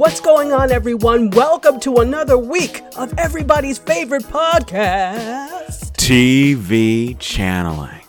What's going on, everyone? Welcome to another week of everybody's favorite podcast, TV channeling.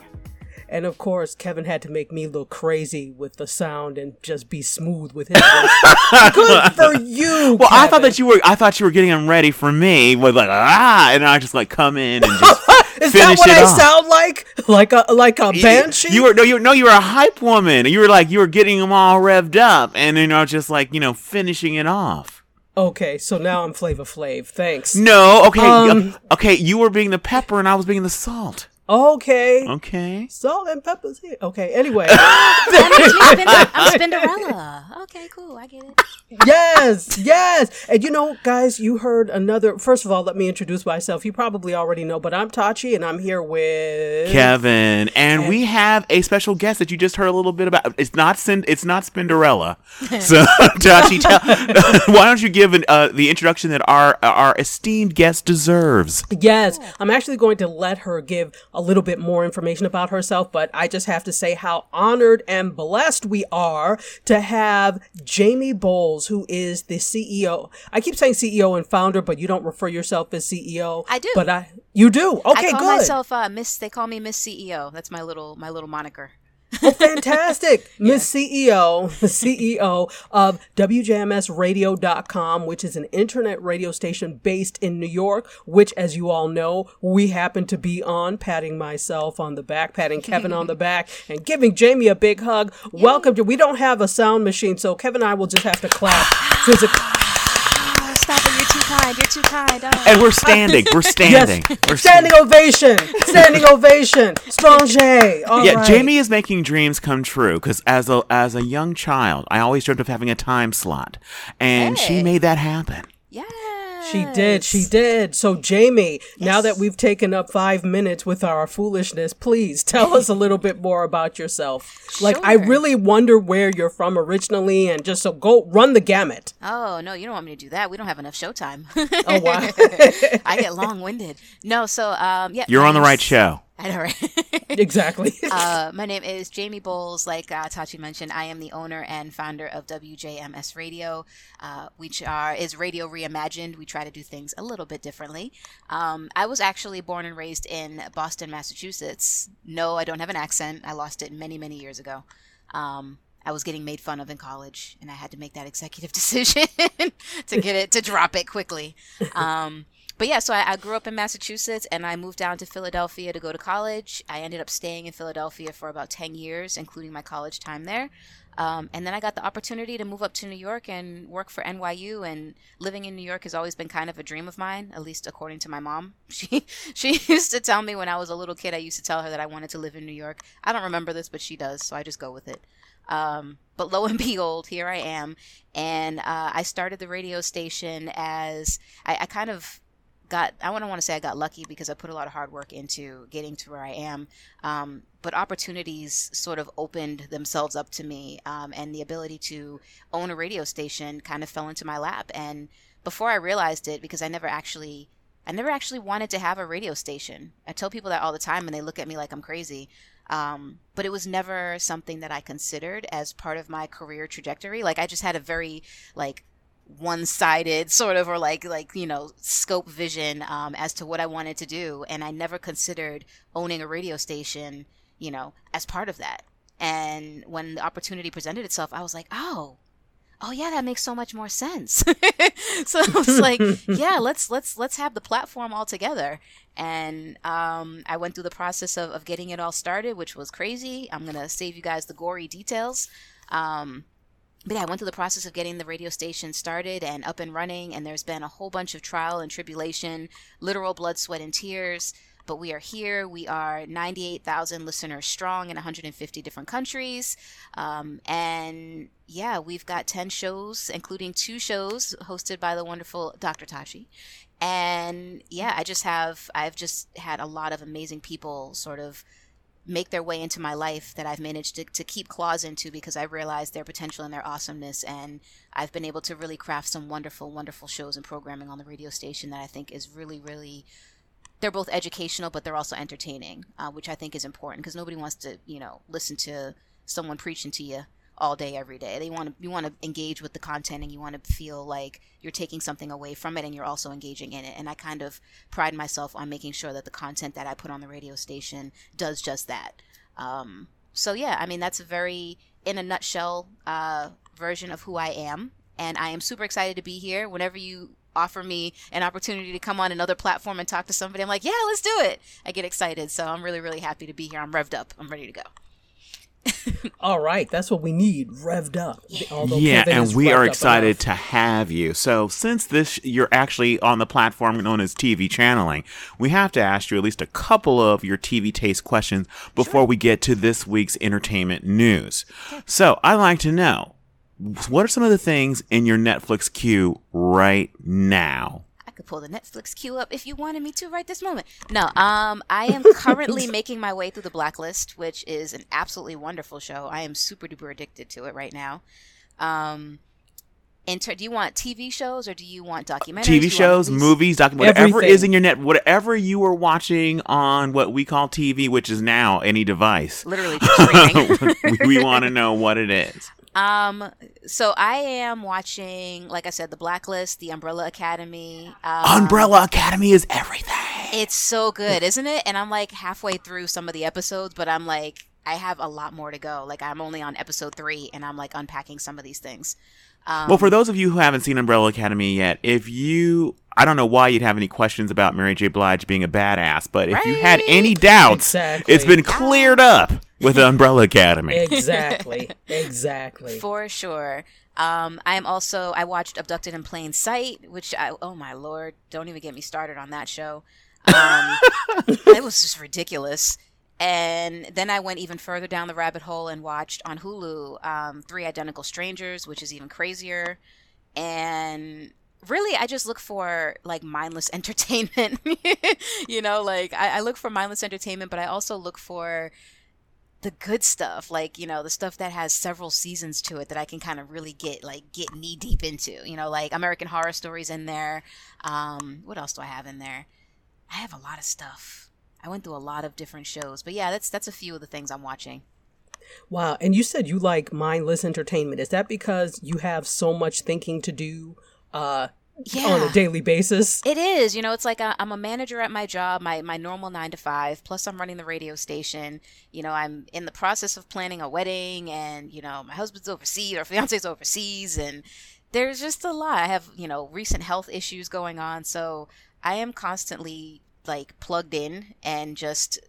And of course, Kevin had to make me look crazy with the sound and just be smooth with his voice. Good for you. Well, Kevin. I thought that you were. I thought you were getting them ready for me with like ah, and I just like come in and just. Is that what I off. sound like? Like a like a banshee? You were no, you no, you were a hype woman. You were like you were getting them all revved up, and you know just like you know finishing it off. Okay, so now I'm Flavor Flav. Thanks. No, okay, um, okay. You were being the pepper, and I was being the salt. Okay. Okay. Salt and pepper's here. Okay. Anyway. I'm Spinderella. Okay, cool. I get it. Yes, yes. And you know, guys, you heard another. First of all, let me introduce myself. You probably already know, but I'm Tachi, and I'm here with Kevin, and, and we have a special guest that you just heard a little bit about. It's not Sin- It's not Spinderella. so, Tachi, tell, why don't you give an, uh, the introduction that our our esteemed guest deserves? Yes, I'm actually going to let her give a a little bit more information about herself, but I just have to say how honored and blessed we are to have Jamie Bowles, who is the CEO. I keep saying CEO and founder, but you don't refer yourself as CEO. I do, but I you do. Okay, I call good. myself uh, Miss. They call me Miss CEO. That's my little my little moniker. Oh, fantastic. Miss CEO, the CEO of WJMSradio.com, which is an internet radio station based in New York, which, as you all know, we happen to be on, patting myself on the back, patting Kevin on the back, and giving Jamie a big hug. Yay. Welcome to, we don't have a sound machine, so Kevin and I will just have to clap physically kind. You're too kind. Oh. And we're standing. We're standing. Yes. We're standing ovation. Standing ovation. Strong J. yeah, right. Jamie is making dreams come true because as a as a young child, I always dreamt of having a time slot, and hey. she made that happen. Yeah. She did. She did. So, Jamie, yes. now that we've taken up five minutes with our foolishness, please tell us a little bit more about yourself. Sure. Like, I really wonder where you're from originally, and just so go run the gamut. Oh no, you don't want me to do that. We don't have enough showtime. oh wow, I get long winded. No, so um, yeah, you're on the right show. I know, right? exactly. uh, my name is Jamie Bowles. Like uh, Tachi mentioned, I am the owner and founder of WJMS Radio, uh, which are is radio reimagined. We try to do things a little bit differently. Um, I was actually born and raised in Boston, Massachusetts. No, I don't have an accent. I lost it many, many years ago. Um, I was getting made fun of in college, and I had to make that executive decision to get it to drop it quickly. Um, but yeah, so I, I, grew up in Massachusetts and I moved down to Philadelphia to go to college. I ended up staying in Philadelphia for about 10 years, including my college time there. Um, and then I got the opportunity to move up to New York and work for NYU. And living in New York has always been kind of a dream of mine, at least according to my mom. She she used to tell me when I was a little kid, I used to tell her that I wanted to live in New York. I don't remember this, but she does, so I just go with it. Um, but lo and behold, here I am. And uh, I started the radio station as I, I kind of got I don't want to say I got lucky because I put a lot of hard work into getting to where I am. Um, but opportunities sort of opened themselves up to me, um, and the ability to own a radio station kind of fell into my lap. And before I realized it, because I never actually I never actually wanted to have a radio station. I tell people that all the time, and they look at me like I'm crazy. Um, but it was never something that I considered as part of my career trajectory. Like I just had a very like one-sided sort of or like like you know scope vision um, as to what i wanted to do and i never considered owning a radio station you know as part of that. And when the opportunity presented itself i was like oh oh yeah that makes so much more sense. So i was like yeah let's let's let's have the platform all together. And um, i went through the process of, of getting it all started which was crazy. I'm gonna save you guys the gory details. Um, but yeah, I went through the process of getting the radio station started and up and running, and there's been a whole bunch of trial and tribulation, literal blood, sweat, and tears. But we are here. We are 98,000 listeners strong in 150 different countries. Um, and yeah, we've got 10 shows, including two shows hosted by the wonderful Dr. Tashi. And yeah, I just have, I've just had a lot of amazing people sort of make their way into my life that I've managed to, to keep claws into because I realized their potential and their awesomeness. And I've been able to really craft some wonderful, wonderful shows and programming on the radio station that I think is really, really. They're both educational, but they're also entertaining, uh, which I think is important because nobody wants to, you know, listen to someone preaching to you all day every day. They want to you want to engage with the content and you want to feel like you're taking something away from it and you're also engaging in it. And i kind of pride myself on making sure that the content that i put on the radio station does just that. Um, so yeah i mean that's a very in a nutshell uh, version of who i am. And i am super excited to be here. Whenever you offer me an opportunity to come on another platform and talk to somebody i'm like yeah let's do it. I get excited. So i'm really really happy to be here. I'm revved up. I'm ready to go All right, that's what we need, revved up. Although yeah, Kevin and we are excited to have you. So, since this you're actually on the platform known as TV channeling, we have to ask you at least a couple of your TV taste questions before sure. we get to this week's entertainment news. So, I'd like to know what are some of the things in your Netflix queue right now? Could pull the Netflix queue up if you wanted me to right this moment. No, um, I am currently making my way through the Blacklist, which is an absolutely wonderful show. I am super duper addicted to it right now. Um, Inter- do you want TV shows or do you want documentaries? TV shows, movies, movies docu- whatever Everything. is in your net, whatever you are watching on what we call TV, which is now any device. Literally, we, we want to know what it is. Um, so I am watching, like I said, The Blacklist, The Umbrella Academy. Um, Umbrella Academy is everything. It's so good, isn't it? And I'm like halfway through some of the episodes, but I'm like, I have a lot more to go. Like I'm only on episode three, and I'm like unpacking some of these things. Um, well, for those of you who haven't seen Umbrella Academy yet, if you, I don't know why you'd have any questions about Mary J. Blige being a badass, but if right? you had any doubts, exactly. it's been cleared up with Umbrella Academy. exactly, exactly. For sure. Um, I am also I watched Abducted in Plain Sight, which I oh my lord, don't even get me started on that show. Um, it was just ridiculous. And then I went even further down the rabbit hole and watched on Hulu um, Three Identical Strangers, which is even crazier. And really, I just look for like mindless entertainment. you know, like I, I look for mindless entertainment, but I also look for the good stuff like you know the stuff that has several seasons to it that i can kind of really get like get knee deep into you know like american horror stories in there um what else do i have in there i have a lot of stuff I went through a lot of different shows. But yeah, that's that's a few of the things I'm watching. Wow. And you said you like mindless entertainment. Is that because you have so much thinking to do uh yeah. on a daily basis? It is. You know, it's like i am a manager at my job, my my normal 9 to 5, plus I'm running the radio station. You know, I'm in the process of planning a wedding and, you know, my husband's overseas or fiance's overseas and there's just a lot. I have, you know, recent health issues going on, so I am constantly like plugged in and just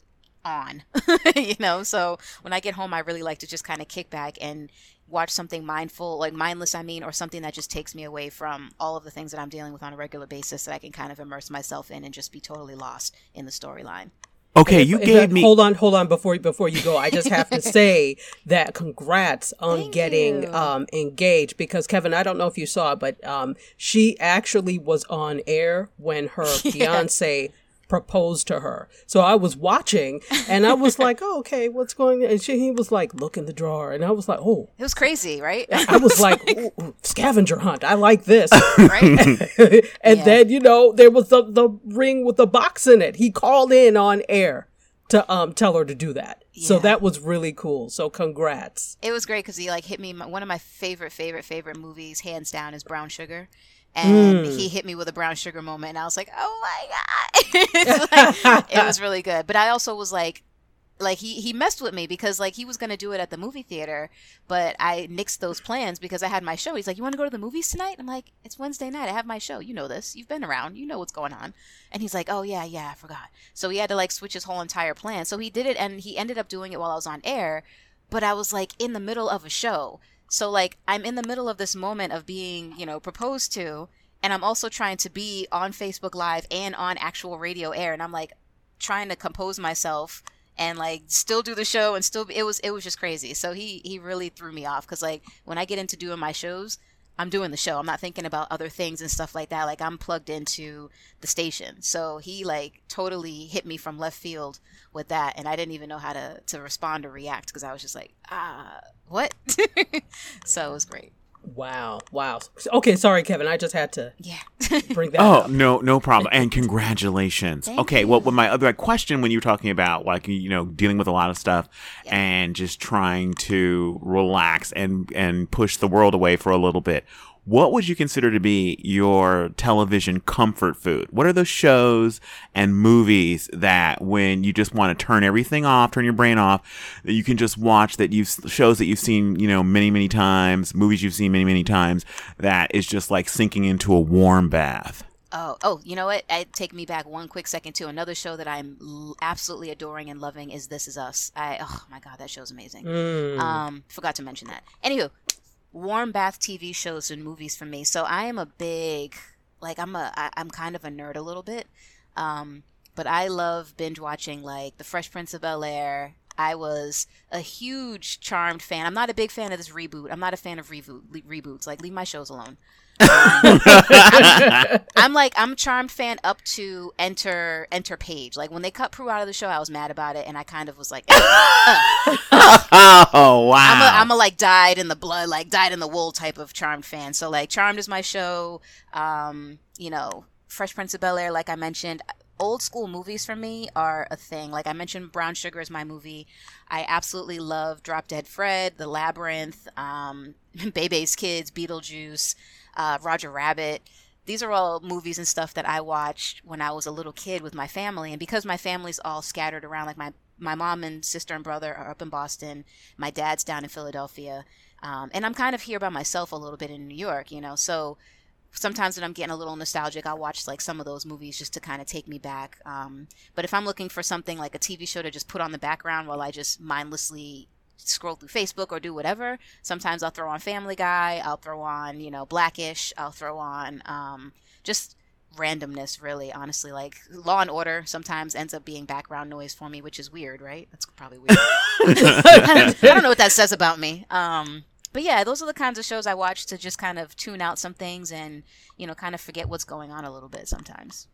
on you know so when i get home i really like to just kind of kick back and watch something mindful like mindless i mean or something that just takes me away from all of the things that i'm dealing with on a regular basis that i can kind of immerse myself in and just be totally lost in the storyline Okay, if, you gave me. Hold on, hold on. Before before you go, I just have to say that congrats on Thank getting um, engaged because Kevin, I don't know if you saw it, but um, she actually was on air when her yeah. fiance proposed to her. So I was watching and I was like, oh, okay, what's going on? And she, he was like, look in the drawer. And I was like, oh. It was crazy, right? I was like, ooh, scavenger hunt. I like this. right? and yeah. then, you know, there was the, the ring with the box in it. He called in on air to um tell her to do that. Yeah. So that was really cool. So congrats. It was great because he like hit me. One of my favorite, favorite, favorite movies, hands down, is Brown Sugar and mm. he hit me with a brown sugar moment and i was like oh my god. Like, it was really good. But i also was like like he he messed with me because like he was gonna do it at the movie theater but i nixed those plans because i had my show. He's like you want to go to the movies tonight? I'm like it's wednesday night. I have my show. You know this. You've been around. You know what's going on. And he's like oh yeah yeah i forgot. So he had to like switch his whole entire plan. So he did it and he ended up doing it while i was on air but i was like in the middle of a show so like I'm in the middle of this moment of being, you know, proposed to and I'm also trying to be on Facebook Live and on actual radio air and I'm like trying to compose myself and like still do the show and still be, it was it was just crazy. So he he really threw me off cuz like when I get into doing my shows, I'm doing the show. I'm not thinking about other things and stuff like that. Like I'm plugged into the station. So he like totally hit me from left field with that and I didn't even know how to to respond or react because I was just like, "Ah, what?" so it was great. Wow, wow. Okay, sorry, Kevin. I just had to Yeah. bring that Oh up. no, no problem. And congratulations. Thank okay, well, well, my other question when you were talking about like you know dealing with a lot of stuff Yeah. and just trying to relax and and push the world away for a little bit. What would you consider to be your television comfort food? What are those shows and movies that when you just want to turn everything off, turn your brain off, that you can just watch that you've shows that you've seen, you know, many, many times, movies you've seen many, many times, that is just like sinking into a warm bath? Oh, oh, you know what? I take me back one quick second to another show that I'm l- absolutely adoring and loving is This Is Us. I oh my god, that show's amazing. Mm. Um, forgot to mention that. Anywho, warm bath TV shows and movies for me. So I am a big, like I'm a, I, I'm kind of a nerd a little bit. Um, but I love binge watching like The Fresh Prince of Bel Air. I was a huge Charmed fan. I'm not a big fan of this reboot. I'm not a fan of reboot le- reboots. Like leave my shows alone. I'm like I'm a Charmed fan up to enter enter Paige. Like when they cut Prue out of the show, I was mad about it, and I kind of was like, oh wow! I'm a, I'm a like dyed in the blood, like dyed in the wool type of Charmed fan. So like Charmed is my show. Um, you know, Fresh Prince of Bel Air, like I mentioned. Old school movies for me are a thing. Like I mentioned, Brown Sugar is my movie. I absolutely love Drop Dead Fred, The Labyrinth, um, Bebe's Kids, Beetlejuice, uh, Roger Rabbit. These are all movies and stuff that I watched when I was a little kid with my family. And because my family's all scattered around, like my my mom and sister and brother are up in Boston. My dad's down in Philadelphia. Um, and I'm kind of here by myself a little bit in New York, you know. So sometimes when I'm getting a little nostalgic, I'll watch like some of those movies just to kind of take me back. Um, but if I'm looking for something like a TV show to just put on the background while I just mindlessly scroll through Facebook or do whatever, sometimes I'll throw on Family Guy, I'll throw on, you know, Blackish, I'll throw on um, just randomness really honestly. Like law and order sometimes ends up being background noise for me which is weird right? That's probably weird. I don't know what that says about me. Um but yeah those are the kinds of shows i watch to just kind of tune out some things and you know kind of forget what's going on a little bit sometimes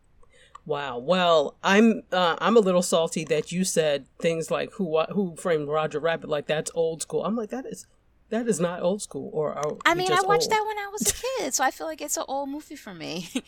Wow. Well, I'm uh, I'm a little salty that you said things like who who framed Roger Rabbit like that's old school. I'm like that is that is not old school or, or i mean i watched old. that when i was a kid so i feel like it's an old movie for me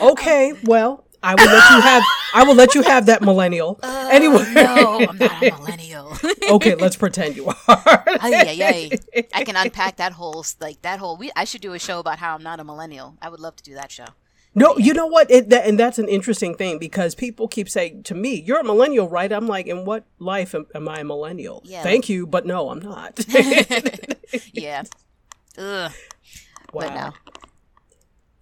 Okay, well, I will let you have I will let you have that millennial. anyway, no i'm not a millennial okay, let's pretend you are. ay, ay, ay. i can unpack that whole like that whole we, i should do a show about how i'm not a millennial i would love to do that show No, you know what? It, that, and that's an interesting thing because people keep saying to me, "You're a millennial, right?" I'm like, "In what life am, am I a millennial?" Yeah. Thank you, but no, I'm not. yeah Ugh. wow, no.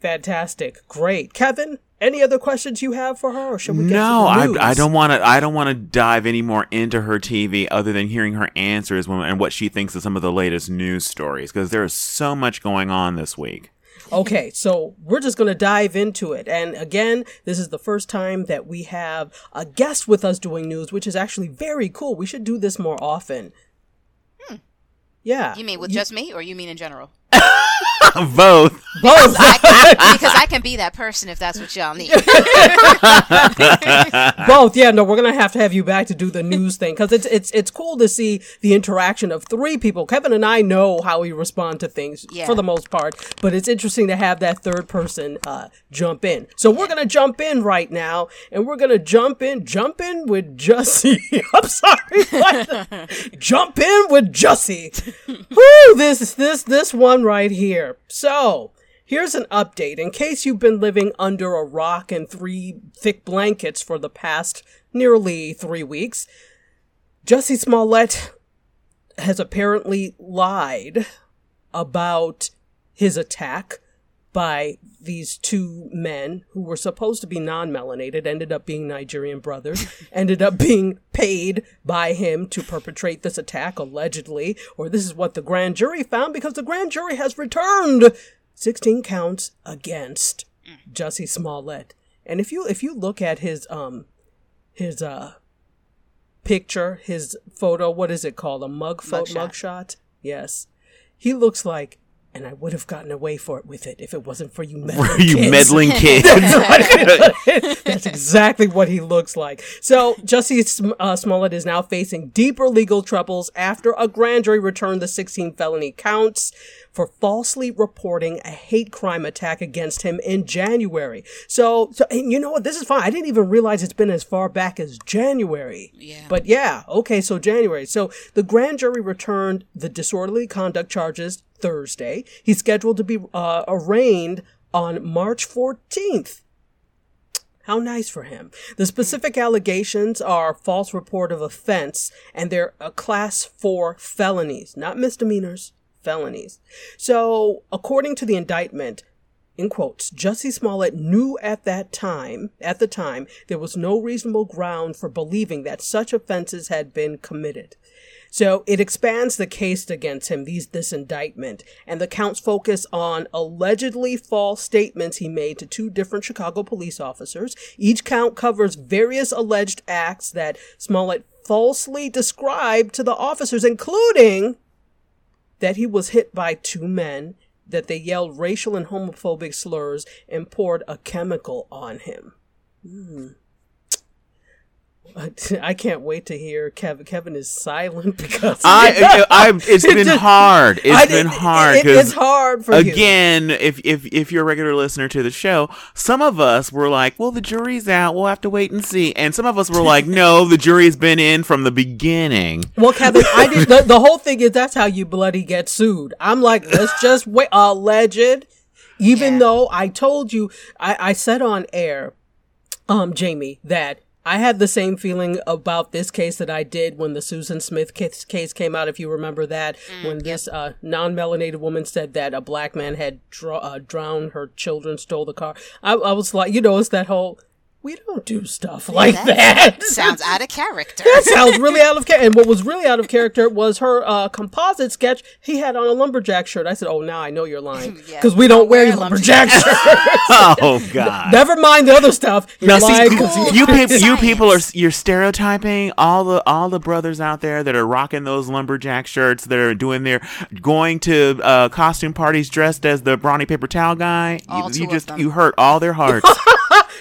fantastic, great, Kevin. Any other questions you have for her, or should we get no, to the news? I, I don't want to. I don't want to dive any more into her TV other than hearing her answers when, and what she thinks of some of the latest news stories because there is so much going on this week. Okay, so we're just going to dive into it. And again, this is the first time that we have a guest with us doing news, which is actually very cool. We should do this more often. Yeah. Hmm. you mean with just me or you mean in general Both. both? because I can be that person if that's what y'all need. both. Yeah, no, we're going to have to have you back to do the news thing cuz it's it's it's cool to see the interaction of three people. Kevin and I know how we respond to things Yeah. for the most part, but it's interesting to have that third person uh jump in. So we're going to jump in right now and we're going to jump in jump in with Jussie. I'm sorry. What? jump in with Jussie. Whoo, this this this one right here. So, here's an update in case you've been living under a rock and three thick blankets for the past nearly 3 weeks. Jussie Smollett has apparently lied about his attack by these two men who were supposed to be non-melanated ended up being Nigerian brothers ended up being paid by him to perpetrate this attack allegedly or this is what the grand jury found because the grand jury has returned 16 counts against Jussie Smollett. And if you if you look at his um his uh picture his photo what is it called? A mug photo Mugshot. mugshot? Yes. He looks like and I would have gotten away for it with it if it wasn't for you Were meddling you kids. meddling kids? That's exactly what he looks like. So, Jussie uh, Smollett is now facing deeper legal troubles after a grand jury returned the 16 felony counts for falsely reporting a hate crime attack against him in January. So, so and you know what? This is fine. I didn't even realize it's been as far back as January. Yeah. But yeah, okay, so January. So the grand jury returned the disorderly conduct charges Thursday. He's scheduled to be uh, arraigned on March 14th. How nice for him. The specific allegations are false report of offense, and they're a class four felonies, not misdemeanors, felonies. So, according to the indictment, in quotes, Jussie Smollett knew at that time, at the time, there was no reasonable ground for believing that such offenses had been committed. So it expands the case against him, these this indictment, and the counts focus on allegedly false statements he made to two different Chicago police officers. Each count covers various alleged acts that Smollett falsely described to the officers, including that he was hit by two men, that they yelled racial and homophobic slurs, and poured a chemical on him. Hmm. I can't wait to hear Kevin. Kevin is silent because I, I, I, it's It been hard. It's I- been hard it- because it's hard for you. again, if if if you're a regular listener to the show, some of us were like, "Well, the jury's out. We'll have to wait and see," and some of us were like, "No, the jury's been in from the beginning." Well, Kevin, I did. The, the whole thing is that's how you bloody get sued. I'm like, let's just wait. Alleged, even Yeah. though I told you, I, I said on air, um, Jamie, that I had the same feeling about this case that I did when the Susan Smith case, came out. If you remember that, when this uh, non-melanated woman said that a black man had dr- uh, drowned her children, stole the car. I, I was like, you know, it's that whole. We don't do stuff like that. that. sounds out of character. That sounds really out of character. And what was really out of character was her uh, composite sketch. He had on a lumberjack shirt. I said, "Oh, now I know you're lying Yeah. because we don't Don't wear wear a lumberjack shirts." Oh God. Never mind the other stuff. You're Now, see, lying 'cause you, people, you people are you're stereotyping all the all the brothers out there that are rocking those lumberjack shirts that are doing their going to uh, costume parties dressed as the brawny paper towel guy. All you, you just them. you hurt all their hearts.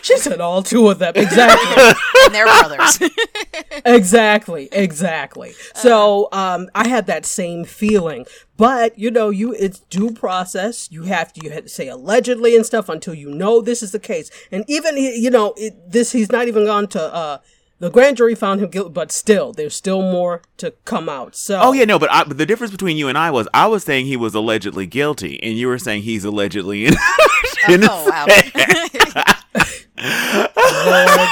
She said all two of them exactly. and they're brothers. exactly exactly so um i had that same feeling but you know you it's due process you have to you have to say allegedly and stuff until you know this is the case and even you know it, this he's not even gone to uh the grand jury found him guilty but still there's still more to come out so oh yeah, no, but, I, but the difference between you and I was I was saying he was allegedly guilty, and you were saying he's allegedly in- innocent. oh wow. Lord,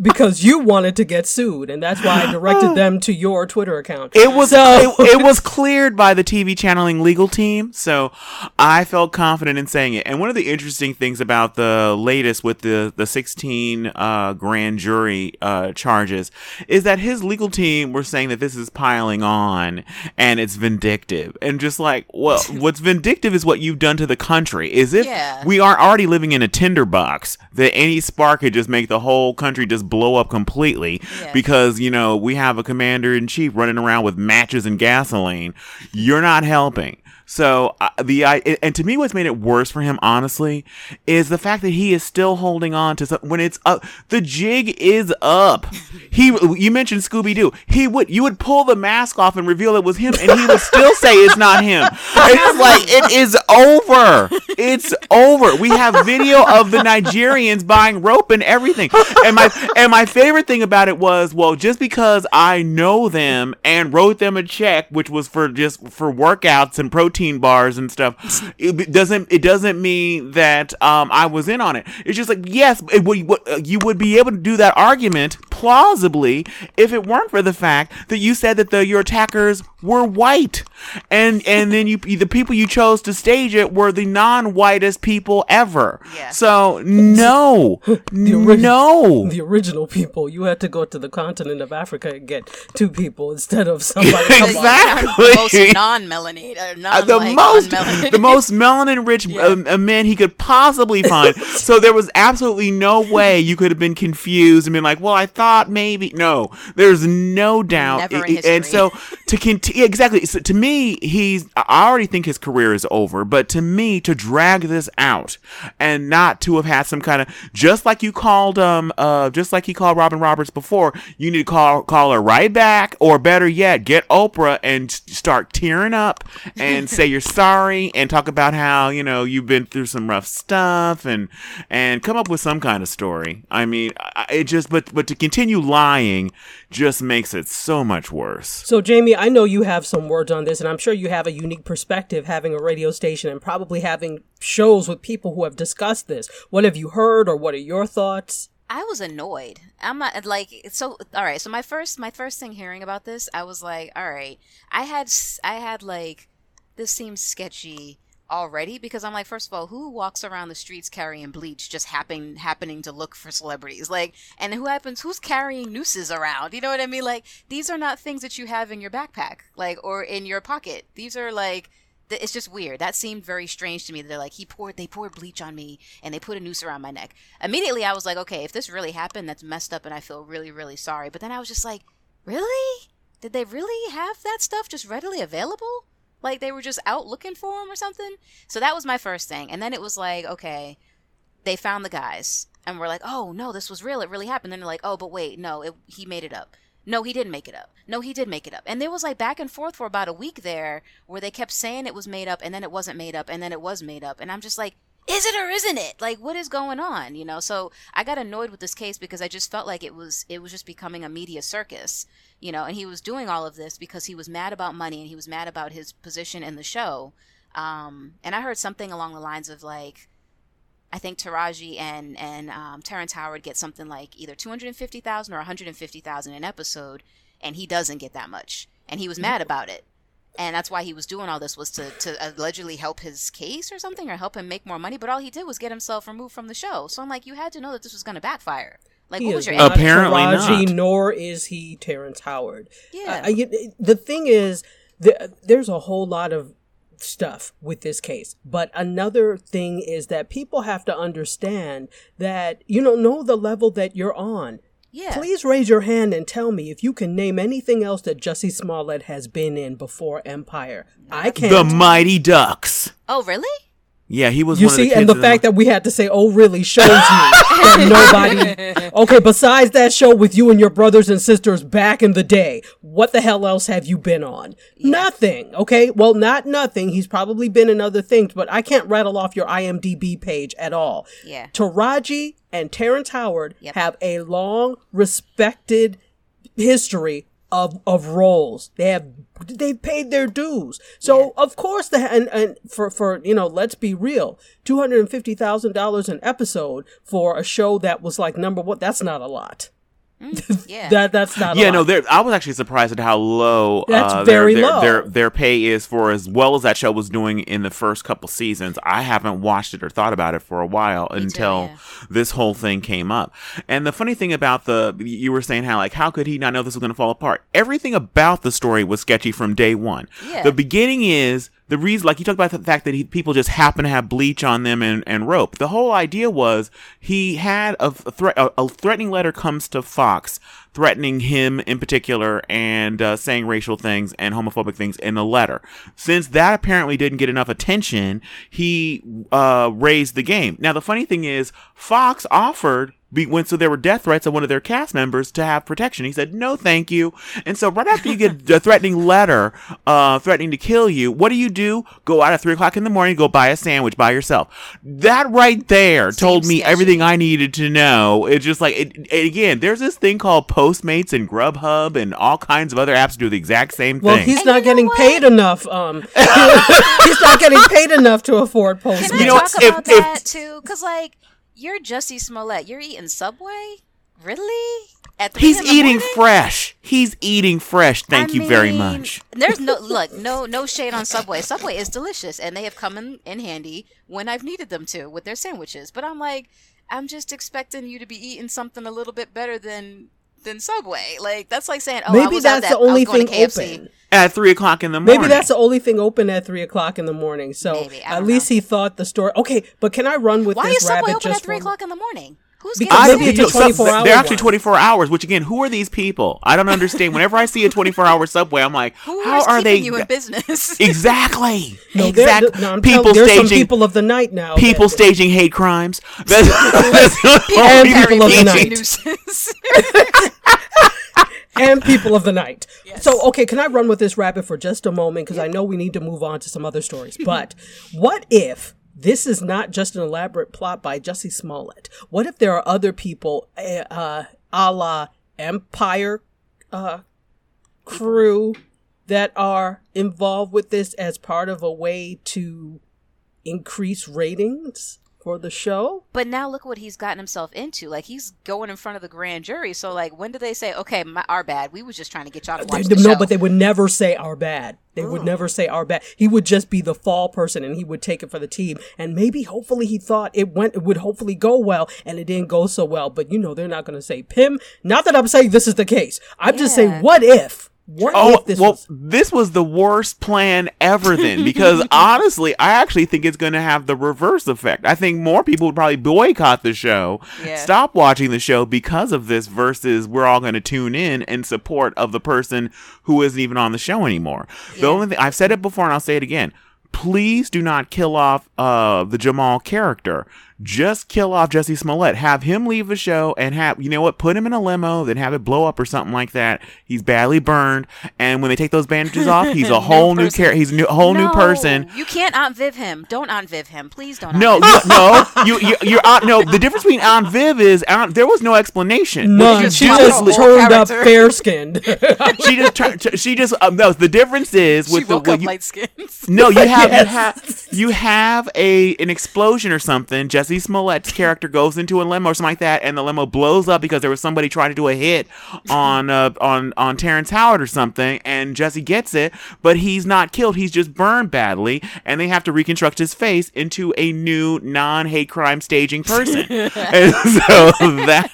because you wanted to get sued and that's why i directed them to your twitter account It was So- it, it was cleared by the TV channeling legal team, so I felt confident in saying it. And one of the interesting things about the latest with the the 16 uh, grand jury uh, charges is that his legal team were saying that this is piling on and it's vindictive. And just like, well, what's vindictive is what you've done to the country. Is if Yeah. we are already living in a tinderbox that any spark could just make the whole country just blow up completely Yeah. because you know we have a commander in chief running around with matches and gasoline you're not helping so uh, the I and to me what's made it worse for him honestly is the fact that he is still holding on to some, when it's up the jig is up. He you mentioned scooby-doo. He would you would pull the mask off and reveal it was him and he would still say it's not him. It's like it is over. It's over. We have video of the nigerians buying rope and everything. And my and my favorite thing about it was well just because i know them and wrote them a check which was for just for workouts and protein bars and stuff it doesn't it doesn't mean that um i was in on it it's just like yes it would, uh, you would be able to do that argument plausibly if it weren't for the fact that you said that the your attackers were white and and then you the people you chose to stage it were the non-whitest people ever Yeah. so no ori- no the original people you had to go to the continent of africa and get two people instead of somebody come on. Exactly. Most non-melanated, Uh, non the like, most the most melanin rich um, uh, man he could possibly find so there was absolutely no way you could have been confused and been like well i thought maybe. No, there's no doubt. Never in and so to continue, exactly. So to me, he's. I already think his career is over. But to me, to drag this out and not to have had some kind of just like you called um uh just like he called Robin Roberts before, you need to call call her right back, or better yet, get Oprah and start tearing up and say you're sorry and talk about how you know you've been through some rough stuff and and come up with some kind of story. I mean, it just but but to continue lying just makes it so much worse. So, Jamie, I know you have some words on this, and I'm sure you have a unique perspective having a radio station and probably having shows with people who have discussed this. What have you heard, or what are your thoughts? I was annoyed. I'm not like so. All right. So my first, my first thing hearing about this, I was like, all right. I had, I had like, this seems sketchy already because I'm like, first of all, who walks around the streets carrying bleach, just happen happening to look for celebrities, like, and who happens, who's carrying nooses around? You know what I mean? Like, these are not things that you have in your backpack, like, or in your pocket. These are like it's just weird. That seemed very strange to me. They're like, he poured, they poured bleach on me, and they put a noose around my neck. Immediately, I was like, okay, if this really happened, that's messed up, and I feel really, really sorry. But then I was just like, really? Did they really have that stuff just readily available? Like they were just out looking for him or something? So that was my first thing, and then it was like, okay, they found the guys, and we're like, oh no, this was real. It really happened. Then they're like, oh, but wait, no, it, he made it up. No, he didn't make it up. No, he did make it up. And there was like back and forth for about a week there where they kept saying it was made up and then it wasn't made up and then it was made up. And I'm just like, is it or isn't it? Like what is going on? You know, so I got annoyed with this case because I just felt like it was it was just becoming a media circus. You know, and he was doing all of this because he was mad about money and he was mad about his position in the show. Um, and I heard something along the lines of like I think Taraji and and um, Terrence Howard get something like either two hundred and fifty thousand or one hundred and fifty thousand an episode, and he doesn't get that much, and he was mad about it, and that's why he was doing all this was to to allegedly help his case or something or help him make more money, but all he did was get himself removed from the show. So I'm like, you had to know that this was going to backfire. Like, He what is was your not? Apparently Taraji, not. nor is he Terrence Howard. Uh, yeah. I- I- the thing is, the, there's a whole lot of stuff with this case. But another thing is that people have to understand that, you know, know the level that you're on. Yeah. Please raise your hand and tell me if you can name anything else that Jussie Smollett has been in before Empire. I can't. The Mighty Ducks. Oh, really? Yeah, he was You one of the see, kids and the in fact that we had to say, "Oh, really," shows you that nobody. Okay, besides that show with you and your brothers and sisters back in the day, what the hell else have you been on? Nothing. Okay, well, not nothing. He's probably been in other things, but I can't rattle off your IMDb page at all. Yeah. Taraji and Terrence Howard Yep. have a long, respected history of of roles. They have they've paid their dues. So of course the and, and for for you know let's be real, two hundred and fifty thousand dollars an episode for a show that was like number one. That's not a lot. Yeah. That that's not. Yeah, a no, there. I was actually surprised at how low. That's uh, very their, their, low. Their, their pay is for as well as that show was doing in the first couple seasons. I haven't watched it or thought about it for a while until yeah. this whole thing came up. And the funny thing about the, you were saying how like how could he not know this was going to fall apart? Everything about the story was sketchy from day one. Yeah. The beginning is the reason, like you talked about the fact that he, people just happen to have bleach on them and, and rope. The whole idea was he had a, threat, a, a threatening letter comes to Fox, threatening him in particular and uh, saying racial things and homophobic things in the letter. Since that apparently didn't get enough attention, he uh, raised the game. Now the funny thing is, Fox offered when so there were death threats of one of their cast members to have protection. He said no, thank you. And so right after you get a threatening letter, uh, threatening to kill you, what do you do? Go out at three o'clock in the morning, go buy a sandwich by yourself. That right there told me everything I needed to know. It's just like it, again, there's this thing called Postmates and Grubhub and all kinds of other apps do the exact same thing. Well, he's And not getting paid enough. Um, he's not getting paid enough to afford Postmates. Can You know talk? If- about if- that too? Because like you're Jussie Smollett, you're eating Subway, really? At three He's in the eating morning? fresh. He's eating fresh. Thank I you very much. There's no look, no no shade on Subway. Subway is delicious, and they have come in, in handy when I've needed them to with their sandwiches. But I'm like, I'm just expecting you to be eating something a little bit better than than Subway. Like that's like saying, oh, I Maybe was out that's that, the only I was going thing open. At three o'clock in the morning. Maybe that's the only thing open at three o'clock in the morning. So Maybe, at least know. he thought the store. Okay, but can I run with Why this is Subway rabbit open at three o'clock in the morning? Who's Because getting maybe sick? it's a you know, 24 hour They're actually one. 24 hours, which again, who are these people? I don't understand. Whenever I see a 24 hour subway, I'm like, Who how is are they? you in business? exactly. No, there- exactly. no, I'm people telling- there's staging some people of the night now. people that- staging hate crimes. That's, that's And people people of the night. And people of the night. So, okay, can I run with this rabbit for just a moment? Because I know we need to move on to some other stories. But what if this is not just an elaborate plot by Jussie Smollett? What if there are other people, uh, uh, a la Empire uh, crew, that are involved with this as part of a way to increase ratings for the show? But now look what he's gotten himself into. Like he's going in front of the grand jury. So like, when do they say, "Okay, my, our bad. We was just trying to get y'all to uh, watch They- the no, show." but they would never say our bad. They would mm. never say our bad. He would just be the fall person, and he would take it for the team. And maybe, hopefully, he thought it went, it would hopefully go well, and it didn't go so well. But you know, they're not going to say Pim. Not that I'm saying this is the case. I'm just saying, what if? What Oh this well, was? this was the worst plan ever then, because honestly, I actually think it's going to have the reverse effect. I think more people would probably boycott the show, Yeah. stop watching the show because of this, versus we're all going to tune in in support of the person who isn't even on the show anymore. The only thing I've said it before, and I'll say it again. Please do not kill off uh, the Jamal character. Just kill off Jesse Smollett. Have him leave the show and have you know what? Put him in a limo, then have it blow up or something like that. He's badly burned, and when they take those bandages off, he's a whole new person. character. He's a new, whole new person. You can't Aunt Viv him. Don't Aunt Viv him. Please don't. No, Aunt Viv. you, no, you, you, you're Aunt. No, the difference between Aunt Viv is Aunt. There was no explanation. What None. She do just is- Whole turned up fair skinned. she just turned. She just. Um, no, the difference is she with the woke when up light skins. No, you have you have you have a an explosion or something. Jesse Smollett's character goes into a limo or something like that, and the limo blows up because there was somebody trying to do a hit on uh, on on Terrence Howard or something, and Jesse gets it, but he's not killed. He's just burned badly, and they have to reconstruct his face into a new non-hate crime staging person. and so that.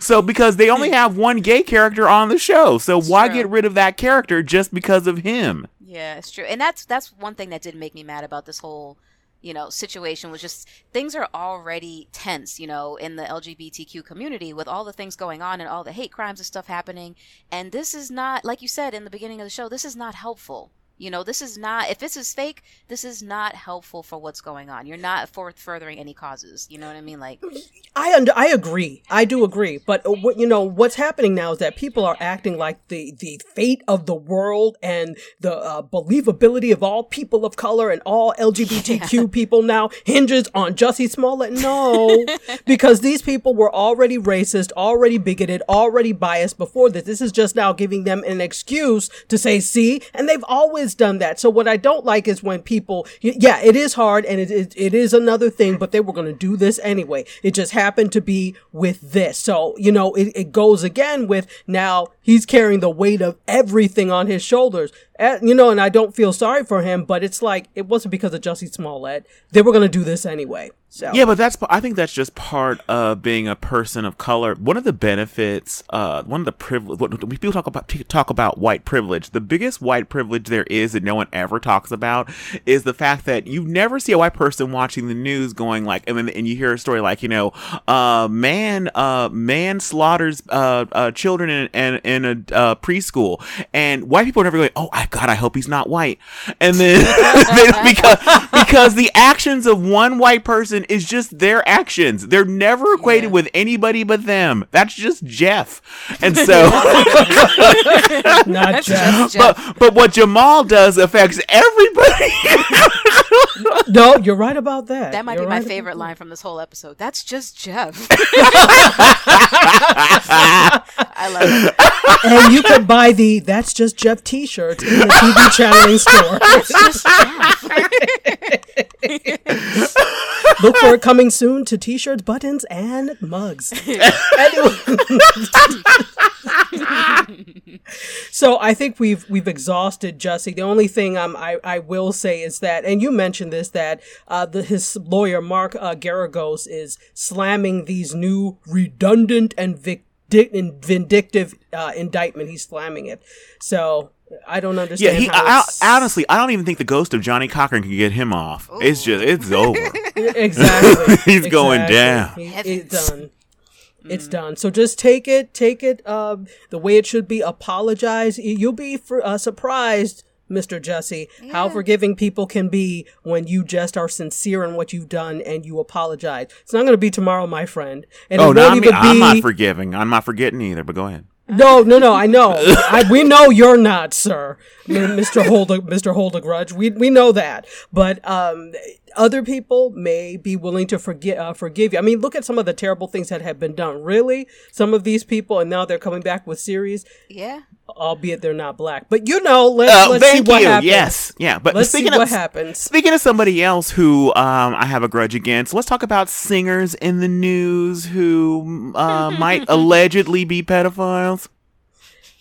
So because they only have one gay character on the show, so why true. get rid of that character just because of him? Yeah, it's true. And that's that's one thing that did make me mad about this whole, you know, situation was just things are already tense, you know, in the LGBTQ community with all the things going on and all the hate crimes and stuff happening. And this is not like you said in the beginning of the show, this is not helpful. You know, this is not if this is fake, this is not helpful for what's going on. You're not for furthering any causes. You know what I mean? Like I under, I agree. I do agree. But uh, what you know, what's happening now is that people are acting like the the fate of the world and the uh, believability of all people of color and all LGBTQ people now hinges on Jussie Smollett. No, because these people were already racist, already bigoted, already biased before this. This is just now giving them an excuse to say, "See," and they've always done that. So what I don't like is when people, yeah, it is hard and it it, it is another thing, but they were going to do this anyway. It just happened to be with this. So, you know, it, it goes again with now he's carrying the weight of everything on his shoulders. Eh, you know, and I don't feel sorry for him, but it's like it wasn't because of Jussie Smollett. They were going to do this anyway. So Yeah, but that's I think that's just part of being a person of color. One of the benefits, uh, one of the privilege. People talk about talk about white privilege. The biggest white privilege there is that no one ever talks about is the fact that you never see a white person watching the news going like, and, and you hear a story like, you know, uh, man, uh, man slaughters uh, uh, children in, in, in a uh, preschool, and white people are never going, oh, God, I hope he's not white, and then because because the actions of one white person is just their actions. They're never equated Yeah. with anybody but them. That's just Jeff, and so. not Jeff. But but what Jamal does affects everybody. no, you're right about that. that might You're be my right about favorite that. line from this whole episode. That's just Jeff. I love it. And you can buy the "That's Just Jeff" T-shirt in the TV channeling store. It's just Jeff. Look for it coming soon to T-shirts, buttons, and mugs. So I think we've we've exhausted Jesse. The only thing um, I I will say is that, and you mentioned this that uh, the, his lawyer Mark uh, Geragos is slamming these new redundant and vic- vindictive uh, indictment. He's slamming it. So I don't understand. yeah, understand. he. how I, honestly, I don't even think the ghost of Johnnie Cochran can get him off. It's just, it's over. exactly. He's going down. He- He's Heavens. done. It's done. So just take it, take it um, the way it should be. Apologize. You'll be for, uh, surprised, Mr. Jesse, how forgiving people can be when you just are sincere in what you've done and you apologize. It's not going to be tomorrow, my friend. And Oh, no, won't I mean, even I'm not forgiving. I'm not forgetting either. But go ahead. No, no, no. I know. I, we know you're not, sir, Mr. Hold a, Mr. Hold a grudge. We we know that, but um, other people may be willing to forget uh, forgive you. I mean, look at some of the terrible things that have been done. Really, some of these people, and now they're coming back with series, Yeah. Albeit they're not black. But you know, let's Uh, let's see what you. happens. Yes, yeah. But Let's see speaking what of happens. speaking of somebody else who um, I have a grudge against, let's talk about singers in the news who uh, might allegedly be pedophiles.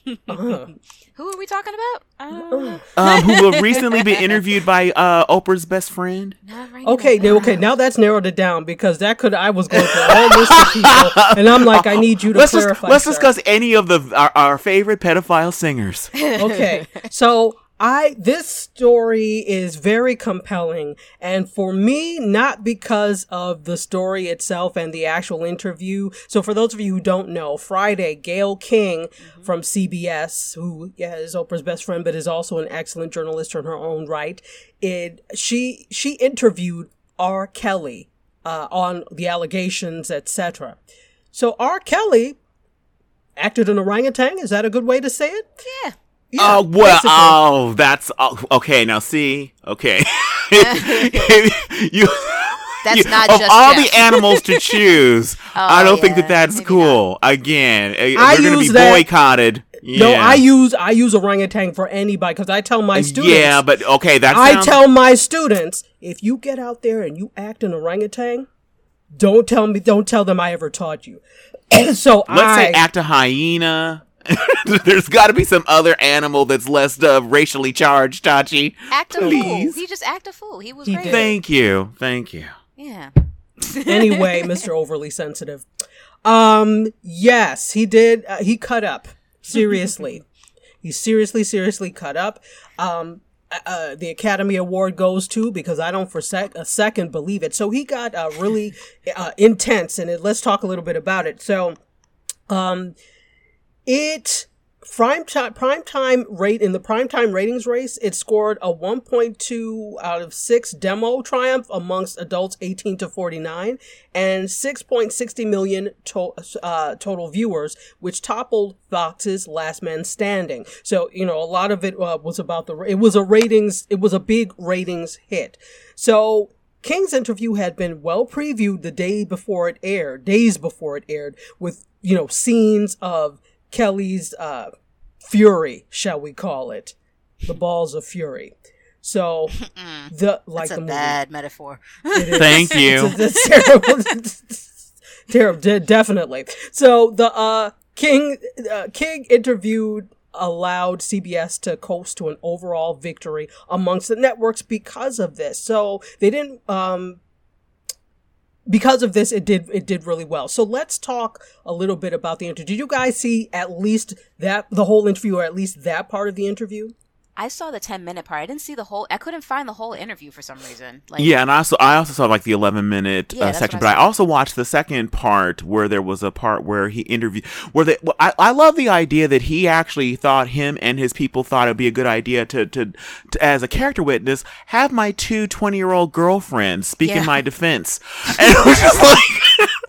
Who are we talking about? Uh, um, who will recently be interviewed by uh, Oprah's best friend. not right Okay, now. now, okay, now that's narrowed it down because that could I was going through all list of people, and I'm like, I need you to Let's just, clarify. let's sir. discuss any of the our, our favorite pedophile singers. okay. So I this story is very compelling and for me not because of the story itself and the actual interview. So for those of you who don't know, Friday Gail King from CBS who yeah, is Oprah's best friend but is also an excellent journalist in her own right, it she she interviewed R Kelly uh, on the allegations, etc. So R Kelly acted an orangutan, is that a good way to say it? Yeah. Yeah, Oh well, basically. oh that's oh, okay. Now see, okay, you. That's you- not of just all Jeff. the animals to choose. I don't think that that's maybe cool. Again, uh, I we're going to be boycotted. Yeah. No, I use I use orangutan for anybody because I tell my students. Yeah, but okay, that's I tell my students if you get out there and you act an orangutan, don't tell me, don't tell them I ever taught you. so Let's I say act a hyena. There's got to be some other animal that's less uh, racially charged, Tachi. Act a fool. He just act a fool. He was He great. did. Thank you, thank you. Yeah. anyway, Mr. Overly Sensitive. Um, yes, he did. Uh, he cut up seriously. he seriously, seriously cut up. Um, uh, uh, the Academy Award goes to because I don't for sec- a second believe it. So he got uh, really uh, intense, and it, let's talk a little bit about it. So, um, it prime time prime time rate in the prime time ratings race it scored a 1.2 out of 6 demo triumph amongst adults 18 to 49 and 6.60 million to- uh, total viewers which toppled fox's last man standing. So you know a lot of it uh, was about the it was a ratings it was a big ratings hit. So King's interview had been well previewed the day before it aired, days before it aired, with, you know, scenes of Kelly's uh, fury, shall we call it. The balls of fury. So, the, like That's a the movie. bad metaphor. Thank you. It's, it's terrible. terrible, de- definitely. So the uh, King uh, King interviewed allowed CBS to coast to an overall victory amongst the networks because of this. So they didn't um because of this it did it did really well. So let's talk a little bit about the interview. Did you guys see at least that the whole interview or at least that part of the interview? I saw the 10 minute part. I didn't see the whole, I couldn't find the whole interview for some reason. Like, Yeah, and I also I also saw like the 11 minute Yeah, uh, section, what but I I also watched the second part where there was a part where he interviewed where they. Well, I I love the idea that he actually thought him and his people thought it'd be a good idea to to, to as a character witness have my two 20 year old girlfriends speak in my defense, and it was just like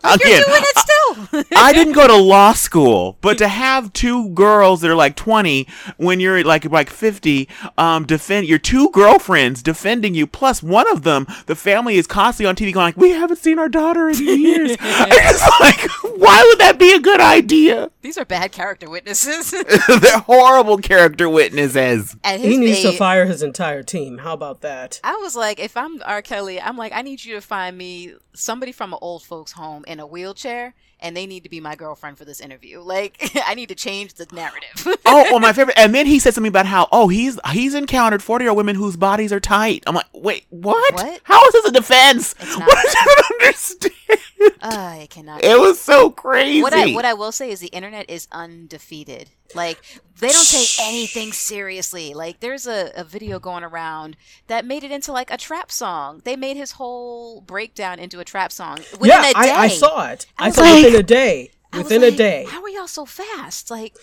again. You're doing it still. I didn't go to law school, but to have two girls that are like 20 when you're like like 50, um, defend your two girlfriends defending you, plus one of them, the family is constantly on TV going like, "We haven't seen our daughter in years." it's like, why would that be a good idea? These are bad character witnesses. They're horrible character witnesses. At He his needs to fire his entire team. How about that? I was like, if I'm R. Kelly, I'm like, I need you to find me somebody from an old folks' home in a wheelchair, and they need to be my girlfriend for this interview. Like, I need to change the narrative. Oh, well, my favorite. And then he said something about how, oh, he's he's encountered 40 year old women whose bodies are tight. I'm like, wait, what? What? How is this a defense? What I don't understand. Uh, I cannot. It was so crazy. what I what I will say is the internet is undefeated. Like they don't take anything seriously. Like there's a, a video going around that made it into like a trap song. They made his whole breakdown into a trap song within yeah, a day. I, I saw it. I, was saw like- it within a day. within like, a day. How are y'all so fast? Like,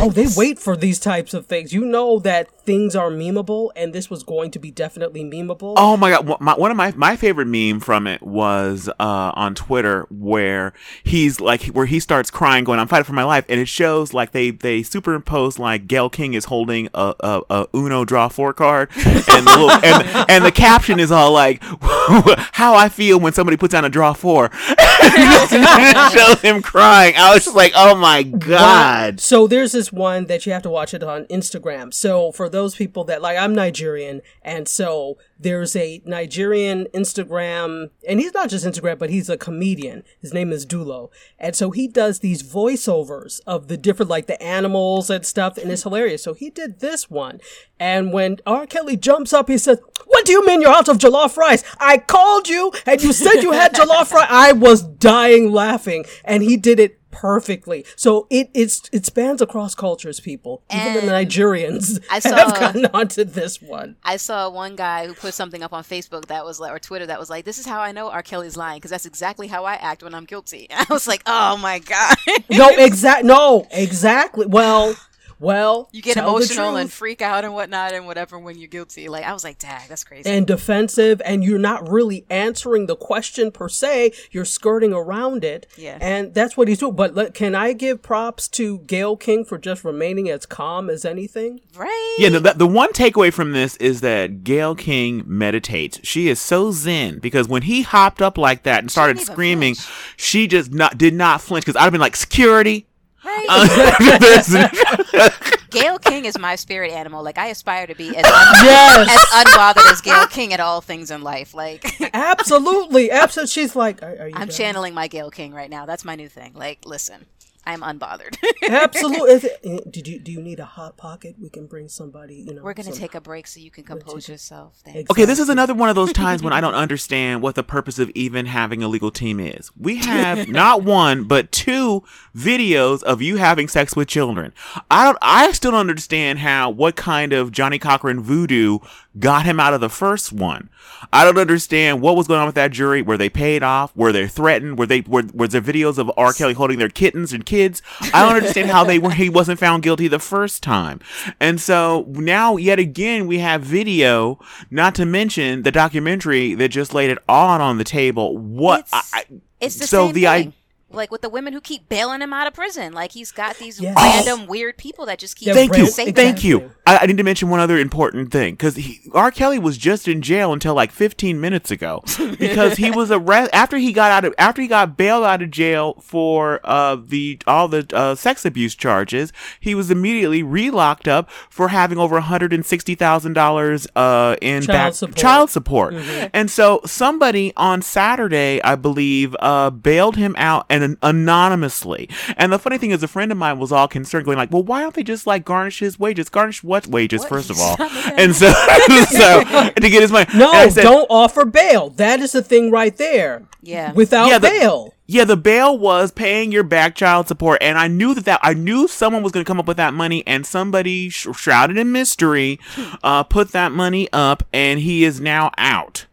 Oh, they wait for these types of things. You know that things are memeable, and this was going to be definitely memeable. Oh my god! My, one of my my favorite meme from it was uh, on Twitter where he's like where he starts crying, going, "I'm fighting for my life," and it shows like they they superimpose like Gail King is holding a, a, a Uno draw four card, and the, little, and, and the caption is all like, "How I feel when somebody puts down a draw four. it shows him crying. I was just like, "Oh my god!" So there's this one that you have to watch it on Instagram. So for those people that like, I'm Nigerian, and so there's a Nigerian Instagram, and he's not just Instagram, but he's a comedian. His name is Dulo, and so he does these voiceovers of the different like the animals and stuff, and it's hilarious. So he did this one, and when R. Kelly jumps up, he says, "What do you mean you're out of jollof rice? I called you, and you said you had jollof rice." I was dying laughing, and he did it perfectly. So it it's it spans across cultures, people. Even the Nigerians I have saw- gotten onto this one. I saw one guy who put something up on Facebook that was like, or Twitter that was like, "This is how I know R. Kelly's lying because that's exactly how I act when I'm guilty." And I was like, "Oh my god!" No, exact. No, exactly. Well, well. you get tell the emotional and freak out and whatnot and whatever when you're guilty. Like I was like, "Dang, that's crazy." and defensive, and you're not really answering the question per se. You're skirting around it. Yeah. And that's what he's doing. But let, can I give props to Gail King for just remaining as calm as anything? right? Yeah, the, the one takeaway from this is that Gail King meditates. She is so zen because when he hopped up like that and started screaming, flinch. she just not did not flinch because I'd have been like security. Right? Uh, Gail King is my spirit animal. Like I aspire to be as, un- Yes. as unbothered as Gail King at all things in life. Like absolutely, absolutely. She's like, are, are you? I'm done? channeling my Gail King right now. That's my new thing. Like, listen, I'm unbothered. Absolutely. Is it- eh, Did you do you need a hot pocket? We can bring somebody. You know, We're gonna take a break so you can compose yourself. Exactly. okay, this is another one of those times when I don't understand what the purpose of even having a legal team is. We have not one but two videos of you having sex with children. I don't. I still don't understand how what kind of Johnnie Cochran voodoo got him out of the first one. I don't understand what was going on with that jury. Were they paid off? Were they threatened? Were they were, were there videos of R. Kelly holding their kittens and kids? I don't understand how they were. He wasn't found guilty the first time, and so now yet again we have video. Not to mention the documentary that just laid it all on the table. What? It's, I, I- it's the so same the I- thing. Like with the women who keep bailing him out of prison. Like he's got these Yes. random weird people that just keep Yeah, Thank you. Thank him. you. I, I need to mention one other important thing because R. Kelly was just in jail until like 15 minutes ago because he was arrested after he got out of after he got bailed out of jail for uh the all the uh, sex abuse charges. He was immediately relocked up for having over 160 thousand dollars uh in Child back support. child support. And so somebody on Saturday, I believe, uh, bailed him out and anonymously. And the funny thing is, a friend of mine was all concerned, going like, "Well, why don't they just like garnish his wages? Garnish what wages, What? first of all?" And so, so to get his money. No, said, don't offer bail. That is the thing right there. Yeah. Without Yeah, the- bail. Yeah, the bail was paying your back child support, and I knew that that I knew someone was going to come up with that money, and somebody sh- shrouded in mystery, uh, put that money up, and he is now out.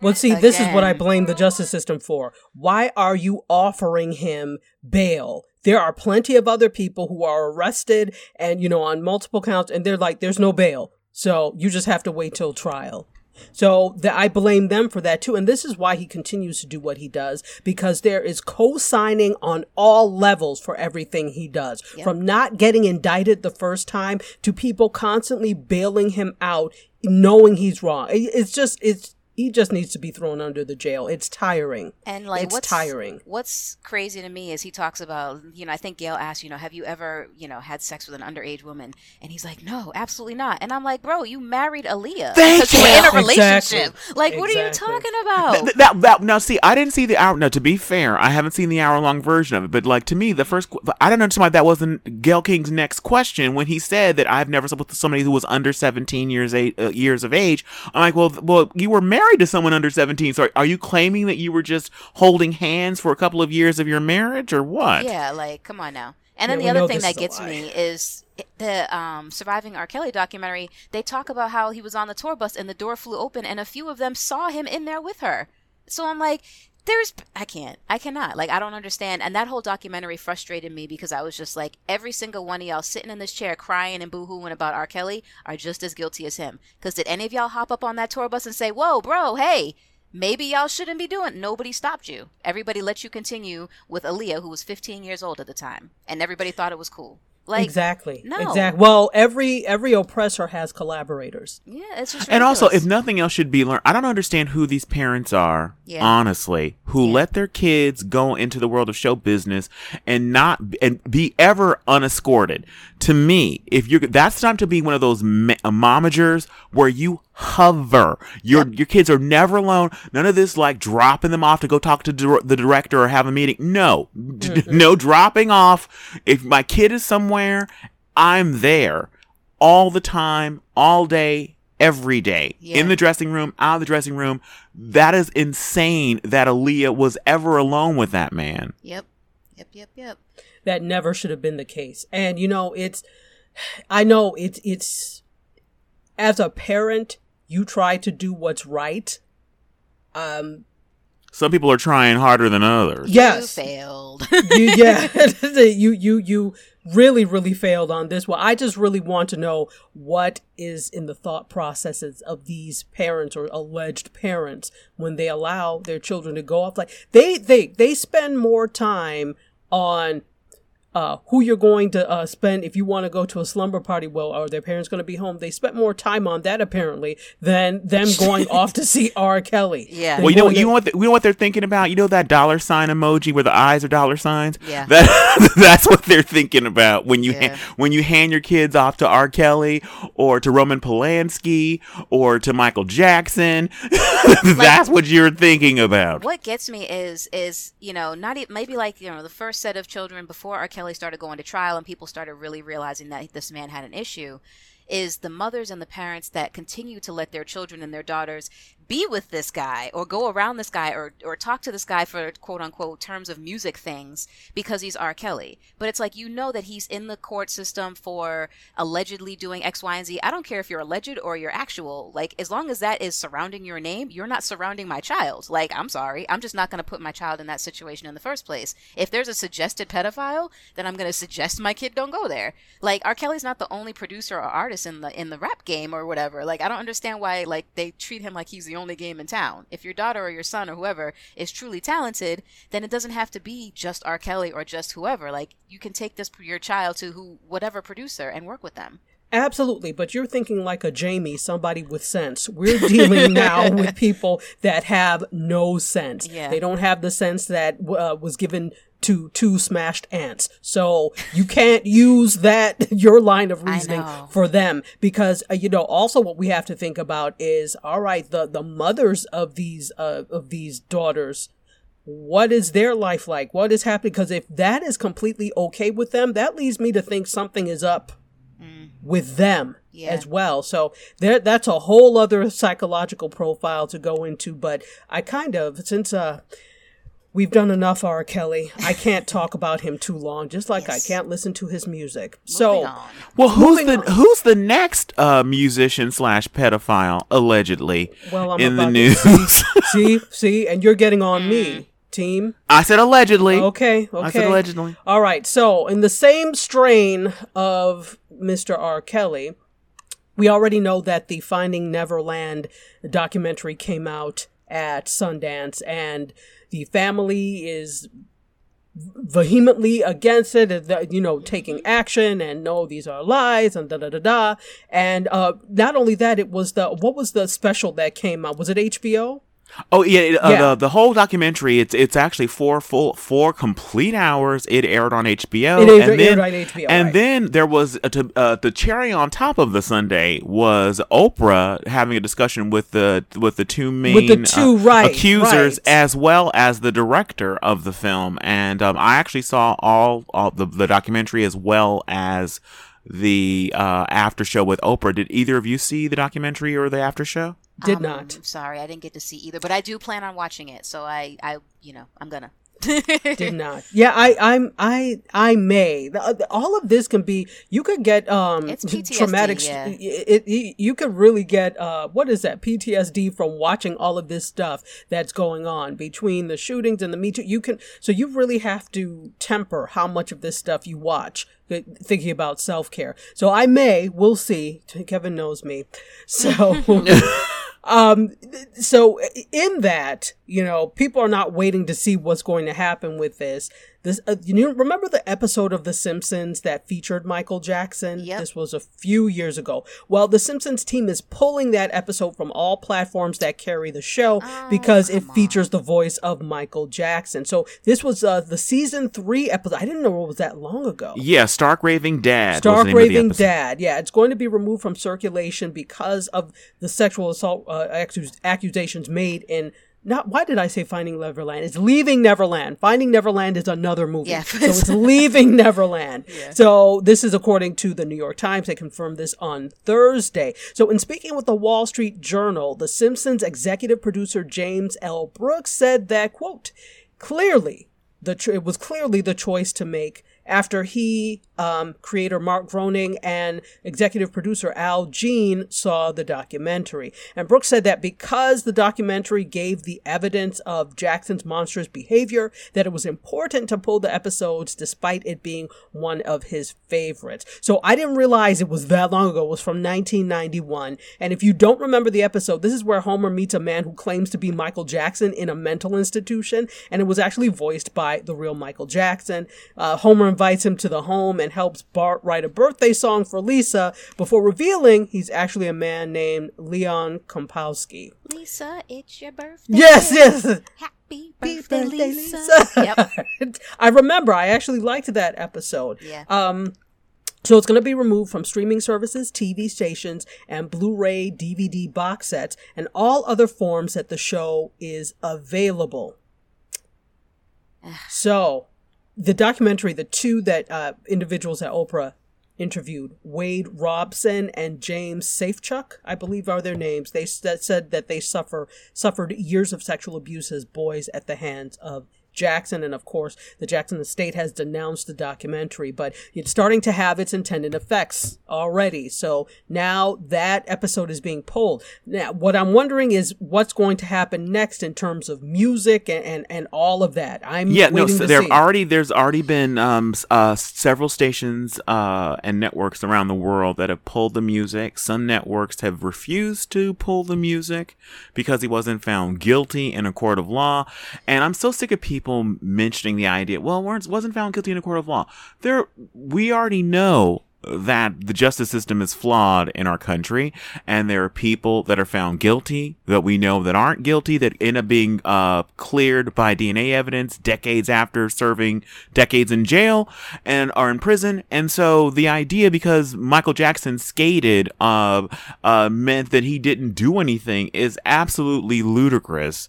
Well, see, this is what I blame the justice system for. Why are you offering him bail? There are plenty of other people who are arrested and, you know, on multiple counts, and they're like, there's no bail. So you just have to wait till trial. So the, I blame them for that too. And this is why he continues to do what he does because there is co signing on all levels for everything he does. From not getting indicted the first time to people constantly bailing him out, knowing he's wrong. It- It's just, it's, he just needs to be thrown under the jail. It's tiring. And like, it's what's tiring. What's crazy to me is he talks about, you know, I think Gail asked, you know, have you ever, you know, had sex with an underage woman? And he's like, no, absolutely not. And I'm like, bro, you married Aaliyah Thank because you were in a relationship. Exactly. Like, what are you talking about? Th- that, that now see i didn't see the hour now to be fair i haven't seen the hour long version of it but like to me the first i don't understand why that wasn't gail king's next question when he said that i've never slept with somebody who was under 17 years eight, uh, years of age i'm like well well you were married to someone under 17 so are you claiming that you were just holding hands for a couple of years of your marriage or what Yeah, like come on now. And then we the other thing this that is a gets lie. me is the um, surviving R. Kelly documentary. They talk about how he was on the tour bus and the door flew open, and a few of them saw him in there with her. So I'm like, there's I can't. I cannot. Like I don't understand. And that whole documentary frustrated me because I was just like every single one of y'all sitting in this chair crying and boohooing about R. Kelly are just as guilty as him. Cuz did any of y'all hop up on that tour bus and say, "Whoa, bro, hey, maybe y'all shouldn't be doing." Nobody stopped you. Everybody let you continue with Aaliyah who was 15 years old at the time, and everybody thought it was cool. Like exactly. no. Exactly. Well, every every oppressor has collaborators. Yeah, it's just And also, if nothing else should be learned, I don't understand who these parents are, Yeah. honestly, who Yeah. let their kids go into the world of show business and not and be ever unescorted. To me, if you're that's time to be one of those ma- momagers where you hover. Your your kids are never alone. None of this like dropping them off to go talk to dir- the director or have a meeting. No, Mm-hmm. no dropping off. If my kid is somewhere, I'm there all the time, all day, every day. Yeah. In the dressing room, out of the dressing room. That is insane that Aaliyah was ever alone with that man. Yep. Yep, yep, yep. that never should have been the case. And you know, it's I know it's it's as a parent, you try to do what's right. Um Some people are trying harder than others. yes. You failed. you, yeah, you you you really really failed on this one. I just really want to know what is in the thought processes of these parents or alleged parents when they allow their children to go off. Like they they they spend more time on uh, who you're going to uh, spend if you want to go to a slumber party. Well, are their parents going to be home? They spent more time on that apparently than them going off to see R. Kelly. Yeah. Than Well, you know, going you know what? The, you know what they're thinking about. You know that dollar sign emoji where the eyes are dollar signs. Yeah. That, that's what they're thinking about when you Yeah. ha- when you hand your kids off to R. Kelly or to Roman Polanski or to Michael Jackson. that's what you're thinking about. what gets me is is you know not e- maybe like you know the first set of children before R. Kelly started going to trial and people started really realizing that this man had an issue is the mothers and the parents that continue to let their children and their daughters be with this guy or go around this guy or, or talk to this guy for quote unquote terms of music things because he's R. Kelly. But it's like you know that he's in the court system for allegedly doing X, Y, and Z. I don't care if you're alleged or you're actual. Like as long as that is surrounding your name, you're not surrounding my child. Like I'm sorry, I'm just not going to put my child in that situation in the first place. If there's a suggested pedophile, then I'm going to suggest my kid don't go there. Like R. Kelly's not the only producer or artist in the in the rap game or whatever. Like I don't understand why like they treat him like he's the only game in town. If your daughter or your son or whoever is truly talented, then it doesn't have to be just R. Kelly or just whoever. Like you can take this your child to who whatever producer and work with them. Absolutely, but you're thinking like a Jamie, somebody with sense. We're dealing now with people that have no sense. Yeah. They don't have the sense that uh, was given to two smashed ants. So you can't use that your line of reasoning for them because uh, you know also what we have to think about is all right the the mothers of these uh, of these daughters what is their life like? What is happening? Because if that is completely okay with them that leads me to think something is up with them Yeah. as well. So there that's a whole other psychological profile to go into but i kind of since uh we've done enough r kelly i can't talk about him too long just like Yes. i can't listen to his music Moving so on. Well, who's Moving the on. who's the next uh, musician slash pedophile allegedly well i'm in the news? see, see see and you're getting on me team I said allegedly. Okay, okay. I said allegedly. All right. So, in the same strain of Mr. R. Kelly, we already know that the Finding Neverland documentary came out at Sundance, and the family is vehemently against it, you know, taking action and no, these are lies and da da da da. And uh, not only that, it was the what was the special that came out? Was it HBO? Oh yeah, uh, Yeah. The, the whole documentary. It's it's actually four full four complete hours. It aired on HBO. It aired- and aired then, on HBO, And right. then there was a, to, uh, the cherry on top of the sundae was Oprah having a discussion with the with the two main With the two, uh, right, accusers right. as well as the director of the film. And um, I actually saw all, all the the documentary as well as the uh, after show with Oprah. Did either of you see the documentary or the after show? Did Um, not. Sorry, I didn't get to see either, but I do plan on watching it. So I, I, you know, I'm gonna. Did not. Yeah, I, I'm, I, I may. Uh, all of this can be. You could get um It's PTSD, traumatic. yeah. It, it, you could really get uh what is that PTSD from watching all of this stuff that's going on between the shootings and the Me Too. You can so you really have to temper how much of this stuff you watch. uh, Thinking about self care, so I may, we'll see. Kevin knows me, so um so in that you know people are not waiting to see what's going to happen with this this uh, you remember the episode of the simpsons that featured michael jackson Yep. this was a few years ago well the simpsons team is pulling that episode from all platforms that carry the show because it features the voice of michael jackson so this was uh the season three episode i didn't know it was that long ago Yeah, Stark Raving Dad. Stark name of the Raving. Dad. Yeah, it's going to be removed from circulation because of the sexual assault uh, accus- accusations made in. Not why did I say Finding Neverland? It's Leaving Neverland. Finding Neverland is another movie. Yeah. so it's Leaving Neverland. So this is according to the New York Times. They confirmed this on Thursday. So in speaking with the Wall Street Journal, the Simpsons executive producer James L. Brooks said that quote clearly the cho- it was clearly the choice to make after he, um, creator Mark Groening and executive producer Al Jean saw the documentary. And Brooks said that because the documentary gave the evidence of Jackson's monstrous behavior, that it was important to pull the episodes despite it being one of his favorites. So I didn't realize it was that long ago. It was from 1991. And if you don't remember the episode, this is where Homer meets a man who claims to be Michael Jackson in a mental institution. And it was actually voiced by the real Michael Jackson. Uh, Homer invites him to the home and helps Bart write a birthday song for Lisa before revealing he's actually a man named Leon Kompowski. Lisa, it's your birthday. Yes, yes. Happy birthday, birthday, Lisa. Lisa. Yep. I remember. I actually liked that episode. Yeah. Um, so it's going to be removed from streaming services, TV stations, and Blu-ray, DVD box sets, and all other forms that the show is available. so, the documentary, the two that uh, individuals at Oprah interviewed, Wade Robson and James Safechuck, I believe are their names. They said that they suffer suffered years of sexual abuse as boys at the hands of Jackson, and of course, the Jackson estate has denounced the documentary, but it's starting to have its intended effects already. So now that episode is being pulled. Now, what I'm wondering is what's going to happen next in terms of music and, and, and all of that. I'm Yeah, no. So there see. already there's already been um uh several stations uh and networks around the world that have pulled the music. Some networks have refused to pull the music because he wasn't found guilty in a court of law. And I'm so sick of people mentioning the idea. Well, Lawrence wasn't found guilty in a court of law. There, we already know that the justice system is flawed in our country and there are people that are found guilty that we know that aren't guilty that end up being uh, cleared by DNA evidence decades after serving decades in jail and are in prison. And so the idea because Michael Jackson skated uh, uh, meant that he didn't do anything is absolutely ludicrous.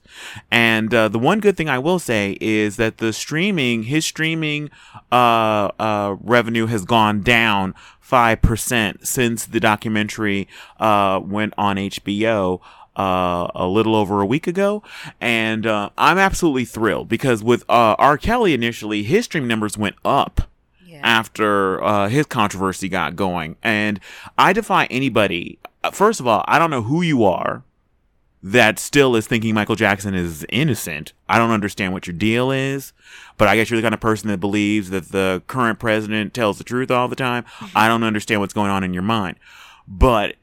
And uh, the one good thing I will say is that the streaming his streaming uh, uh, revenue has gone down 5% since the documentary uh, went on HBO uh, a little over a week ago. And uh, I'm absolutely thrilled because with uh, R. Kelly initially, his stream numbers went up Yeah. after uh, his controversy got going. And I defy anybody. uh, First of all, I don't know who you are that still is thinking Michael Jackson is innocent. I don't understand what your deal is, but I guess you're the kind of person that believes that the current president tells the truth all the time. Mm-hmm. I don't understand what's going on in your mind. But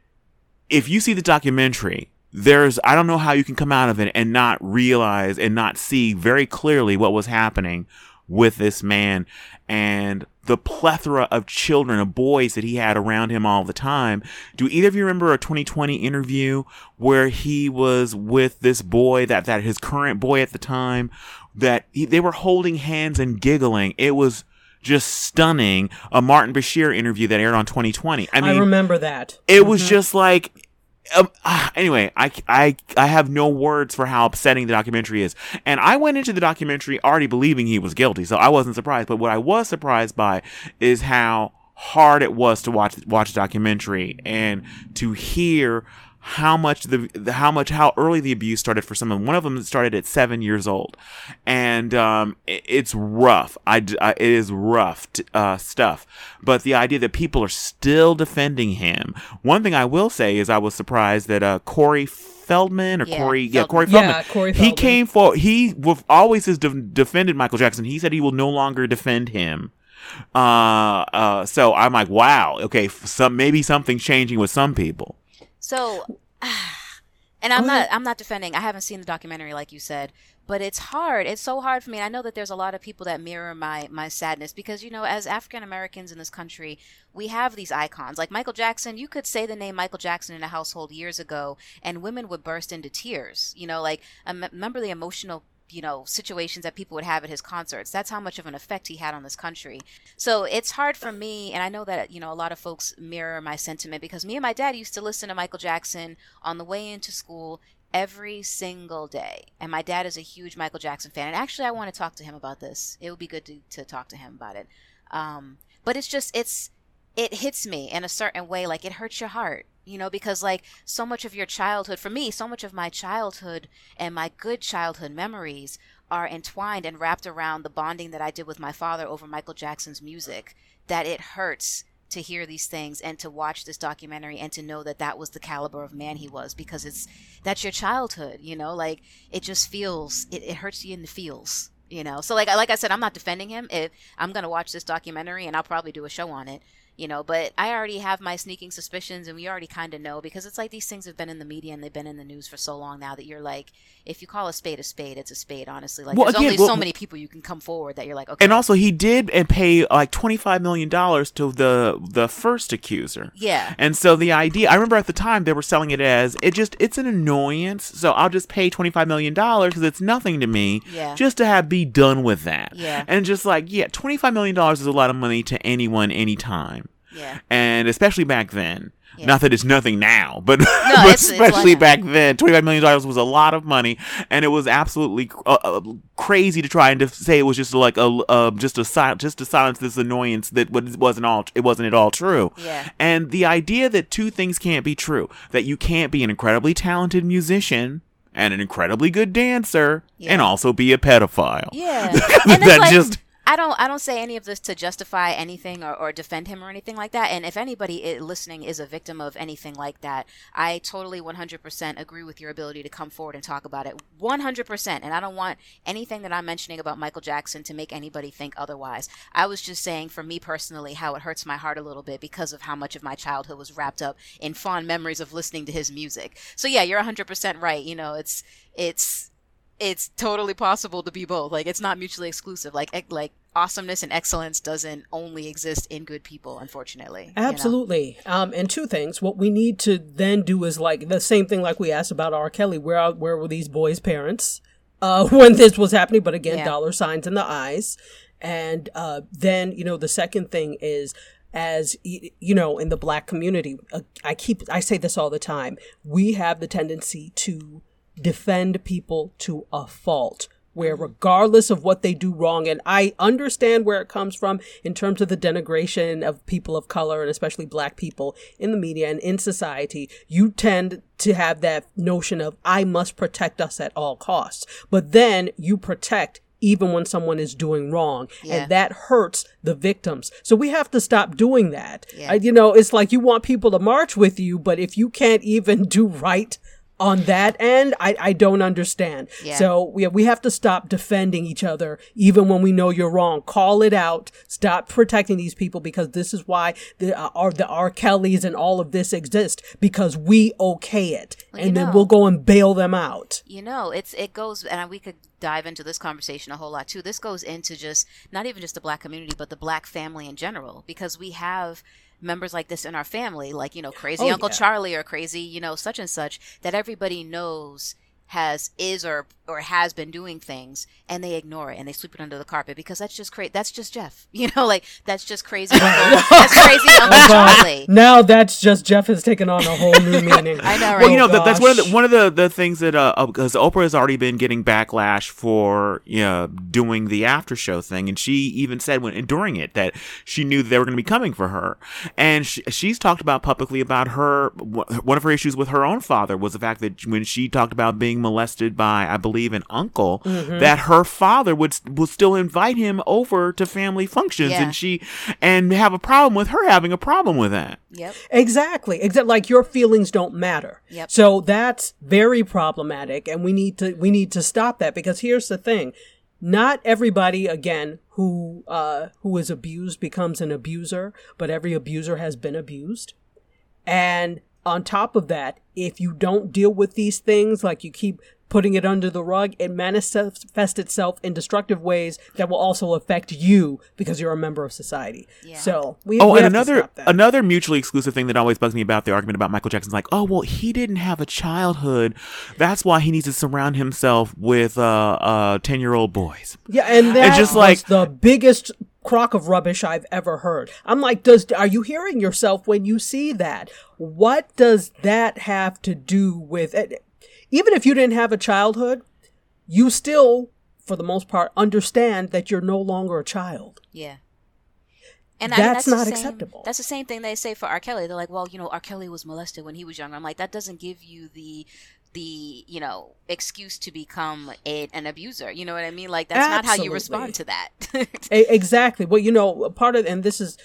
if you see the documentary, there's I don't know how you can come out of it and not realize and not see very clearly what was happening with this man and the plethora of children, of boys that he had around him all the time. Do either of you remember a 2020 interview where he was with this boy that that his current boy at the time that he, they were holding hands and giggling. It was just stunning. A Martin Bashir interview that aired on 2020. I mean, I remember that. it was just like um, ah, anyway I, I i have no words for how upsetting the documentary is and i went into the documentary already believing he was guilty so i wasn't surprised but what i was surprised by is how hard it was to watch watch the documentary and to hear how much the, the, how much how early the abuse started for some of them. One of them started at seven years old, and um, it, it's rough. I, I, it is rough t- uh, stuff. But the idea that people are still defending him. One thing I will say is I was surprised that uh, Corey. Feldman or Yeah, Corey, yeah, Feldman. Corey Yeah, Feldman. Corey He Feldman. came for he w- always has de- defended Michael Jackson. He said he will no longer defend him. Uh, uh, so I'm like, wow, okay, some maybe something's changing with some people. So, and I'm not. I'm not defending. I haven't seen the documentary like you said, but it's hard. It's so hard for me. I know that there's a lot of people that mirror my my sadness because you know, as African Americans in this country, we have these icons like Michael Jackson. You could say the name Michael Jackson in a household years ago, and women would burst into tears. You know, like remember the emotional. You know, situations that people would have at his concerts. That's how much of an effect he had on this country. So it's hard for me, and I know that, you know, a lot of folks mirror my sentiment because me and my dad used to listen to Michael Jackson on the way into school every single day. And my dad is a huge Michael Jackson fan. And actually, I want to talk to him about this. It would be good to, to talk to him about it. Um, but it's just, it's, it hits me in a certain way. Like it hurts your heart, you know, because like so much of your childhood, for me, so much of my childhood and my good childhood memories are entwined and wrapped around the bonding that I did with my father over Michael Jackson's music that it hurts to hear these things and to watch this documentary and to know that that was the caliber of man he was because it's that's your childhood you know? Like it just feels it, it hurts you in the feels you know? So like I- like i said i'm not defending him. I'm gonna watch this documentary and i'll probably do a show on it you know but i already have my sneaking suspicions and we already kind of know because it's like these things have been in the media and they've been in the news for so long now that you're like if you call a spade a spade it's a spade honestly like Well, there's again, only well- so many people you can come forward that you're like okay And also, he did and pay like twenty five million dollars to the the first accuser. yeah And so the idea, I remember at the time they were selling it as it just it's an annoyance. So I'll just pay twenty five million dollars because it's nothing to me. Yeah. Just to have be done with that. Yeah. And just like yeah, twenty five million dollars is a lot of money to anyone anytime. Yeah And especially back then. Yeah. Not that it's nothing now, but, but it's- it's especially now. back then, twenty-five million dollars was a lot of money, and it was absolutely uh, uh, crazy to try and to say it was just like a uh, just a sil- just to silence this annoyance that was- wasn't all it wasn't at all true. Yeah. And the idea that two things can't be true, that you can't be an incredibly talented musician and an incredibly good dancer and also be a pedophile. Yeah, that and it's like, just I don't I don't say any of this to justify anything or, or defend him or anything like that. And if anybody i- listening is a victim of anything like that, I totally 100% agree with your ability to come forward and talk about it. 100%. And I don't want anything that I'm mentioning about Michael Jackson to make anybody think otherwise. I was just saying for me personally how it hurts my heart a little bit because of how much of my childhood was wrapped up in fond memories of listening to his music. So yeah, you're 100% right. You know, it's it's it's totally possible to be both. Like it's not mutually exclusive. Like like awesomeness and excellence doesn't only exist in good people, unfortunately. you know? Absolutely. Um, and two things. What we need to then do is like the same thing like we asked about R. Kelly. Where are, where were these boys' parents uh, when this was happening? But again, Yeah. dollar signs in the eyes. And uh, then you know the second thing is as you know in the black community uh, i keep i say this all the time we have the tendency to defend people to a fault where regardless of what they do wrong and i understand where it comes from in terms of the denigration of people of color and especially black people in the media and in society you tend to have that notion of i must protect us at all costs but then you protect even when someone is doing wrong Yeah. and that hurts the victims so we have to stop doing that Yeah. I- you know it's like you want people to march with you but if you can't even do right on that end i, I don't understand Yeah. so we, we have to stop defending each other even when we know you're wrong call it out stop protecting these people because this is why the uh, R, the R. Kellys and all of this exist because we okay it Well, and then know- we'll go and bail them out You know, it's it goes, and we could dive into this conversation a whole lot too. This goes into just not even just the black community, but the black family in general, because we have members like this in our family, like you know, crazy Oh, Uncle yeah. Charlie or crazy, you know, such and such, that everybody knows has is or or has been doing things and they ignore it and they sweep it under the carpet because that's just crazy. That's just Jeff. You know, like that's just crazy. Uncle, that's crazy Uncle Charlie. Now that's just Jeff has taken on a whole new meaning. I know, right? Well, you know that, that's one of the one of the, the things that uh because Oprah has already been getting backlash for you know doing the after show thing, and she even said when during it that she knew they were going to be coming for her, and she, she's talked about publicly about her one of her issues with her own father was the fact that when she talked about being molested by I believe an uncle, that her father would would still invite him over to family functions, Yeah. and she and have a problem with her having a problem with that. Yep. Exactly. Except like your feelings don't matter. Yep. So that's very problematic and we need to we need to stop that because here's the thing. Not everybody again who uh who is abused becomes an abuser, but every abuser has been abused. And on top of that, if you don't deal with these things, like you keep putting it under the rug, it manifests itself in destructive ways that will also affect you because you're a member of society. Yeah. So we, Oh, we and have to another stop that. another mutually exclusive thing that always bugs me about the argument about Michael Jackson's like, oh well, he didn't have a childhood, that's why he needs to surround himself with uh uh ten year old boys. Yeah, and that just was like- the biggest crock of rubbish I've ever heard. I'm like, does are you hearing yourself when you see that? What does that have to do with it? Even if you didn't have a childhood, you still, for the most part, understand that you're no longer a child. Yeah. And That's the not same- acceptable. That's the same thing they say for R. Kelly. They're like, well, you know, R. Kelly was molested when he was younger. I'm like, that doesn't give you the the you know excuse to become a, an abuser. You know what I mean? Like that's not how you respond to that. Exactly. Well, you know, part of and this is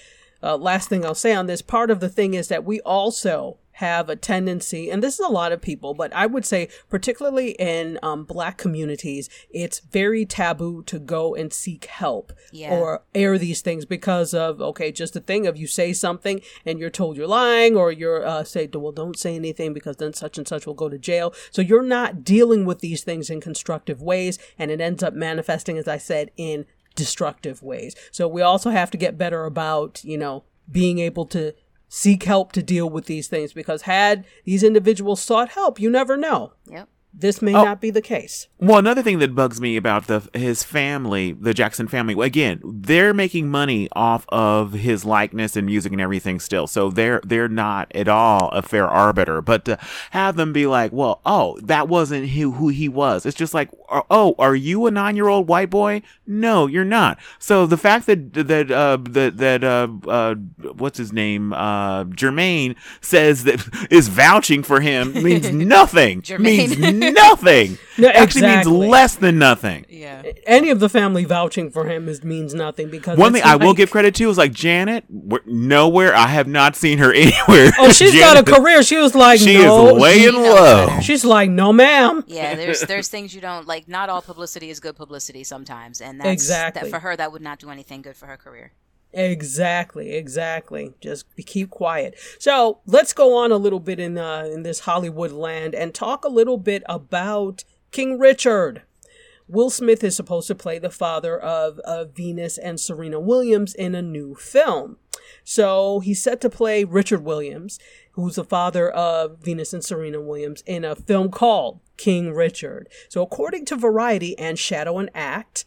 uh, last thing I'll say on this. Part of the thing is that we also have a tendency, and this is a lot of people, but I would say particularly in um, Black communities, it's very taboo to go and seek help Yeah. or air these things because of okay, just the thing of you say something and you're told you're lying, or you're uh, say, well, don't say anything because then such and such will go to jail. So you're not dealing with these things in constructive ways, and it ends up manifesting, as I said, in destructive ways. So we also have to get better about, you know, being able to seek help to deal with these things because had these individuals sought help, you never know. yep. This may Oh. not be the case. Well, another thing that bugs me about the his family, the Jackson family, again, they're making money off of his likeness and music and everything still. So they're they're not at all a fair arbiter. But to have them be like, well, oh, that wasn't who who he was. It's just like, oh, are you a nine year old white boy? No, you're not. So the fact that that uh that that uh uh what's his name uh Jermaine says that is vouching for him means nothing. Jermaine. means nothing. No, Actually means less than nothing. Yeah. Any of the family vouching for him is means nothing because One thing it's I will give credit to is like Janet. Nowhere I have not seen her anywhere. Oh, she's got a career. She was like, She no. is laying knows low. better. She's like, no, ma'am. Yeah, there's there's things you don't like. Not all publicity is good publicity sometimes, and that's Exactly. that for her that would not do anything good for her career. Exactly, exactly. Just keep quiet. So let's go on a little bit in uh, in this Hollywood land and talk a little bit about King Richard. Will Smith is supposed to play the father of, of Venus and Serena Williams in a new film. So he's set to play Richard Williams, who's the father of Venus and Serena Williams, in a film called King Richard. So according to Variety and Shadow and Act,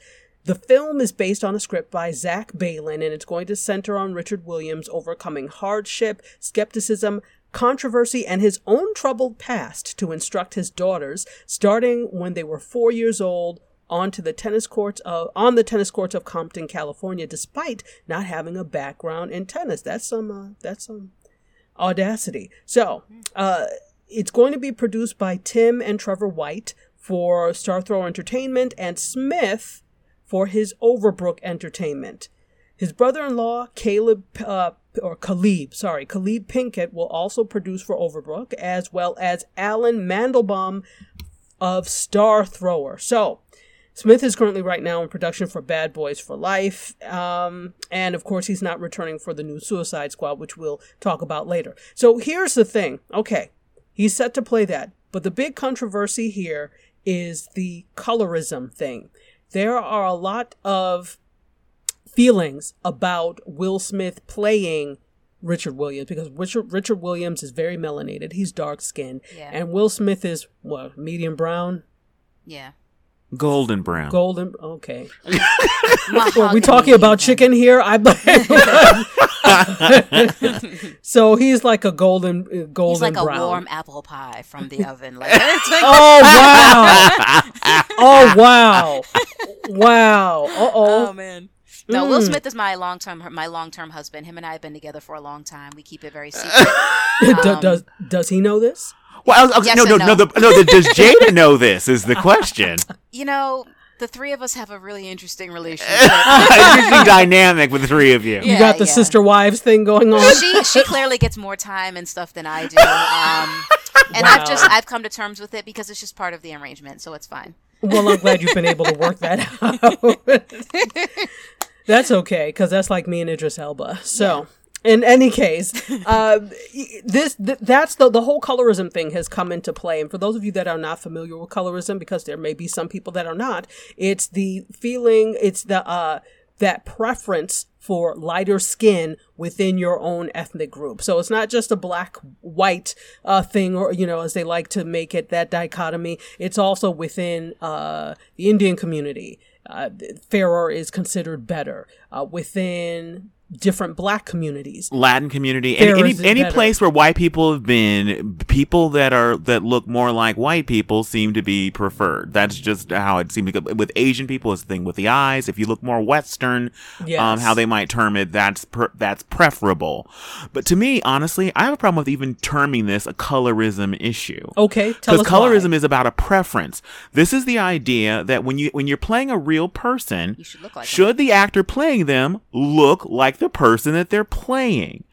the film is based on a script by Zach Baylin, and it's going to center on Richard Williams overcoming hardship, skepticism, controversy, and his own troubled past to instruct his daughters, starting when they were four years old, onto the tennis courts of, on the tennis courts of Compton, California, despite not having a background in tennis. That's some uh, that's some audacity. So, uh, it's going to be produced by Tim and Trevor White for Star Thrower Entertainment and Smith for his Overbrook Entertainment. His brother-in-law, Caleb, uh, or Caleb, sorry, Caleb Pinkett will also produce for Overbrook, as well as Alan Mandelbaum of Star Thrower. So, Smith is currently right now in production for Bad Boys for Life. Um, and of course, he's not returning for the new Suicide Squad, which we'll talk about later. So here's the thing. Okay, he's set to play that. But the big controversy here is the colorism thing. There are a lot of feelings about Will Smith playing Richard Williams because Richard Richard Williams is very melanated. He's dark skinned, Yeah. and Will Smith is what medium brown, Yeah. Golden brown. golden. Okay, are we Mahogany talking about chicken here? I. so he's like a golden uh, golden He's like brown. a warm apple pie from the oven. Like, like Oh wow! oh wow! Wow! Uh Oh oh. man. No, Will Mm. Smith is my long term my long term husband. Him and I have been together for a long time. We keep it very secret. Do- does does he know this? Well, I was, I was- Yes no, no, no, no. the, no. The, does Jada know this? Is the question. you know, the three of us have a really interesting relationship. Interesting dynamic with the three of you. You Yeah, got the yeah. sister wives thing going on. she she clearly gets more time and stuff than I do. Um, and I've just I've come to terms with it because it's just part of the arrangement, so it's fine. Well, I'm glad you've been able to work that out. that's okay, because that's like me and Idris Elba. So. In any case, uh, this th- that's the the whole colorism thing has come into play. And for those of you that are not familiar with colorism, because there may be some people that are not, it's the feeling, it's the uh, that preference for lighter skin within your own ethnic group. So it's not just a black white uh, thing, or you know, as they like to make it that dichotomy. It's also within uh, the Indian community. Uh, fairer is considered better uh, within different black communities. Latin community, There any any, any better. place where white people have been, people that are that look more like white people seem to be preferred. That's just how it seems to go. With Asian people, it's the thing with the eyes. If you look more Western, um, how they might term it, that's per, that's preferable. But to me, honestly, I have a problem with even terming this a colorism issue. Okay, Because colorism why. is about a preference. This is the idea that when you when you're playing a real person, You should look like them. should the actor playing them look like the person that they're playing?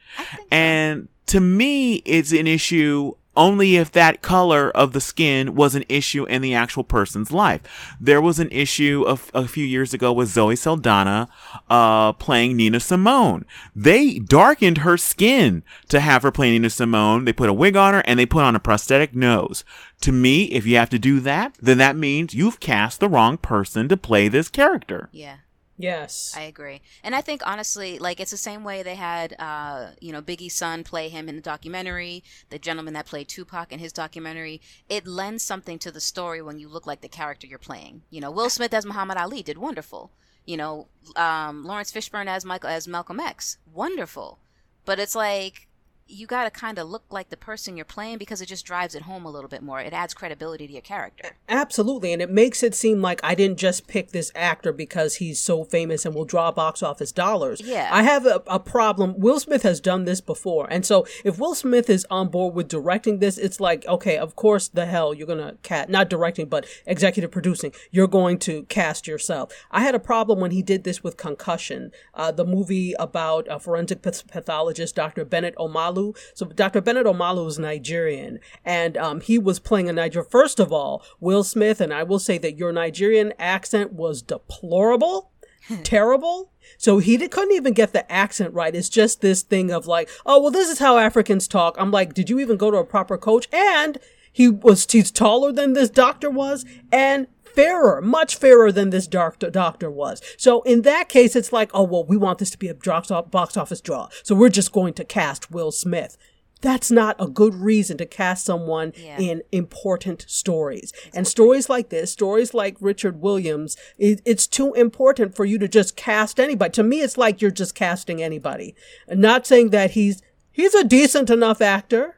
And to me, it's an issue only if that color of the skin was an issue in the actual person's life. There was an issue of, a few years ago with Zoe Saldana uh, playing Nina Simone. They darkened her skin to have her play Nina Simone. They put a wig on her and they put on a prosthetic nose. To me, if you have to do that, then that means you've cast the wrong person to play this character. Yeah. Yes. I agree. And I think honestly, like it's the same way they had uh, you know, Biggie's son play him in the documentary, the gentleman that played Tupac in his documentary. It lends something to the story when you look like the character you're playing. You know, Will Smith as Muhammad Ali did wonderful. You know, um, Laurence Fishburne as Michael as Malcolm X, wonderful. But it's like you got to kind of look like the person you're playing because it just drives it home a little bit more. It adds credibility to your character. Absolutely, and it makes it seem like I didn't just pick this actor because he's so famous and will draw box office dollars. Yeah. I have a, a problem. Will Smith has done this before, and so if Will Smith is on board with directing this, it's like, okay, of course, the hell you're gonna cast not directing but executive producing. You're going to cast yourself. I had a problem when he did this with Concussion, uh, the movie about a forensic pathologist, Dr. Bennett Omalu. So Dr. Bennett Omalu is Nigerian, and um, he was playing a Niger. First of all, Will Smith, and I will say that your Nigerian accent was deplorable, terrible. So he di- couldn't even get the accent right. It's just this thing of like, oh well, this is how Africans talk. I'm like, did you even go to a proper coach? And he was he's taller than this doctor was, and fairer, much fairer than this dark doctor was. So in that case, it's like, oh well, we want this to be a box off- box office draw, so we're just going to cast Will Smith. That's not a good reason to cast someone Yeah. in important stories. And stories like this, stories like Richard Williams, it, it's too important for you to just cast anybody. To me, it's like you're just casting anybody. Not saying that he's he's a decent enough actor,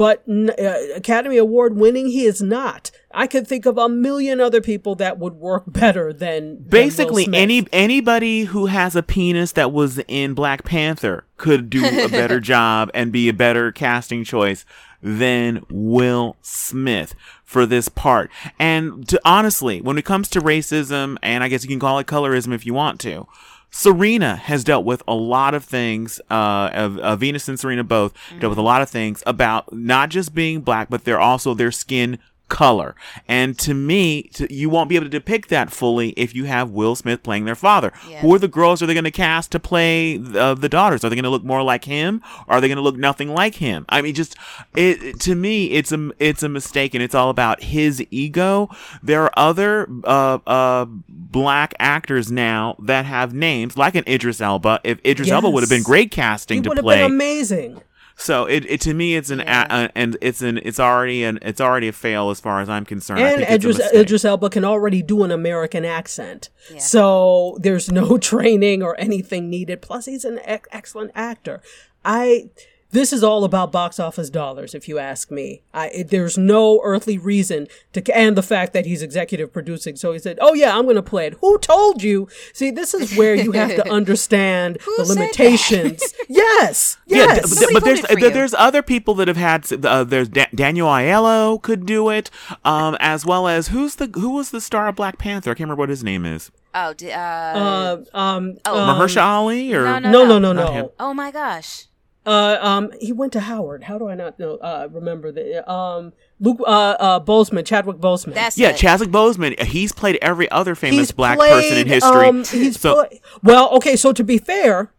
but uh, Academy Award winning, he is not. I could think of a million other people that would work better than than Will Basically, Smith. any anybody who has a penis that was in Black Panther could do a better job and be a better casting choice than Will Smith for this part. And to honestly, when it comes to racism, and I guess you can call it colorism if you want to. Serena has dealt with a lot of things, uh, of, uh, Venus and Serena both dealt with a lot of things about not just being black, but they're also their skin color. And to me, to, you won't be able to depict that fully if you have Will Smith playing their father. Yeah. Who are the girls are they going to cast to play uh, the daughters? Are they going to look more like him? Or are they going to look nothing like him? I mean, just it to me, it's a it's a mistake, and it's all about his ego. There are other uh, uh, black actors now that have names like an Idris Elba. If Idris Elba would have been great casting He to would have play, been amazing. So it, it to me it's an Yeah. a, a- and it's an it's already an it's already a fail as far as I'm concerned. And think it's a Idris. Idris Elba can already do an American accent. Yeah. So there's no training or anything needed. Plus, he's an ex- excellent actor. I. This is all about box office dollars, if you ask me. I, it, there's no earthly reason to, and the fact that he's executive producing. So he said, "Oh yeah, I'm going to play it." Who told you? See, this is where you have to understand the limitations. yes, Yeah, yes. d- but, there's voted for there- you. there's other people that have had uh, there's da- Daniel Oyelowo could do it, um, as well as who's the who was the star of Black Panther? I can't remember what his name is. Oh, d- uh, uh, um, Oh. um, Mahershala Ali or no, no, no, no, no, Not no. Oh my gosh. Uh, um, he went to Howard. How do I not know? Uh, remember the um, Luke, uh, uh, Boseman, Chadwick Boseman. That's yeah, it. Chadwick Boseman. He's played every other famous He's black played, person in history. Um, he's so play- well, okay. So to be fair,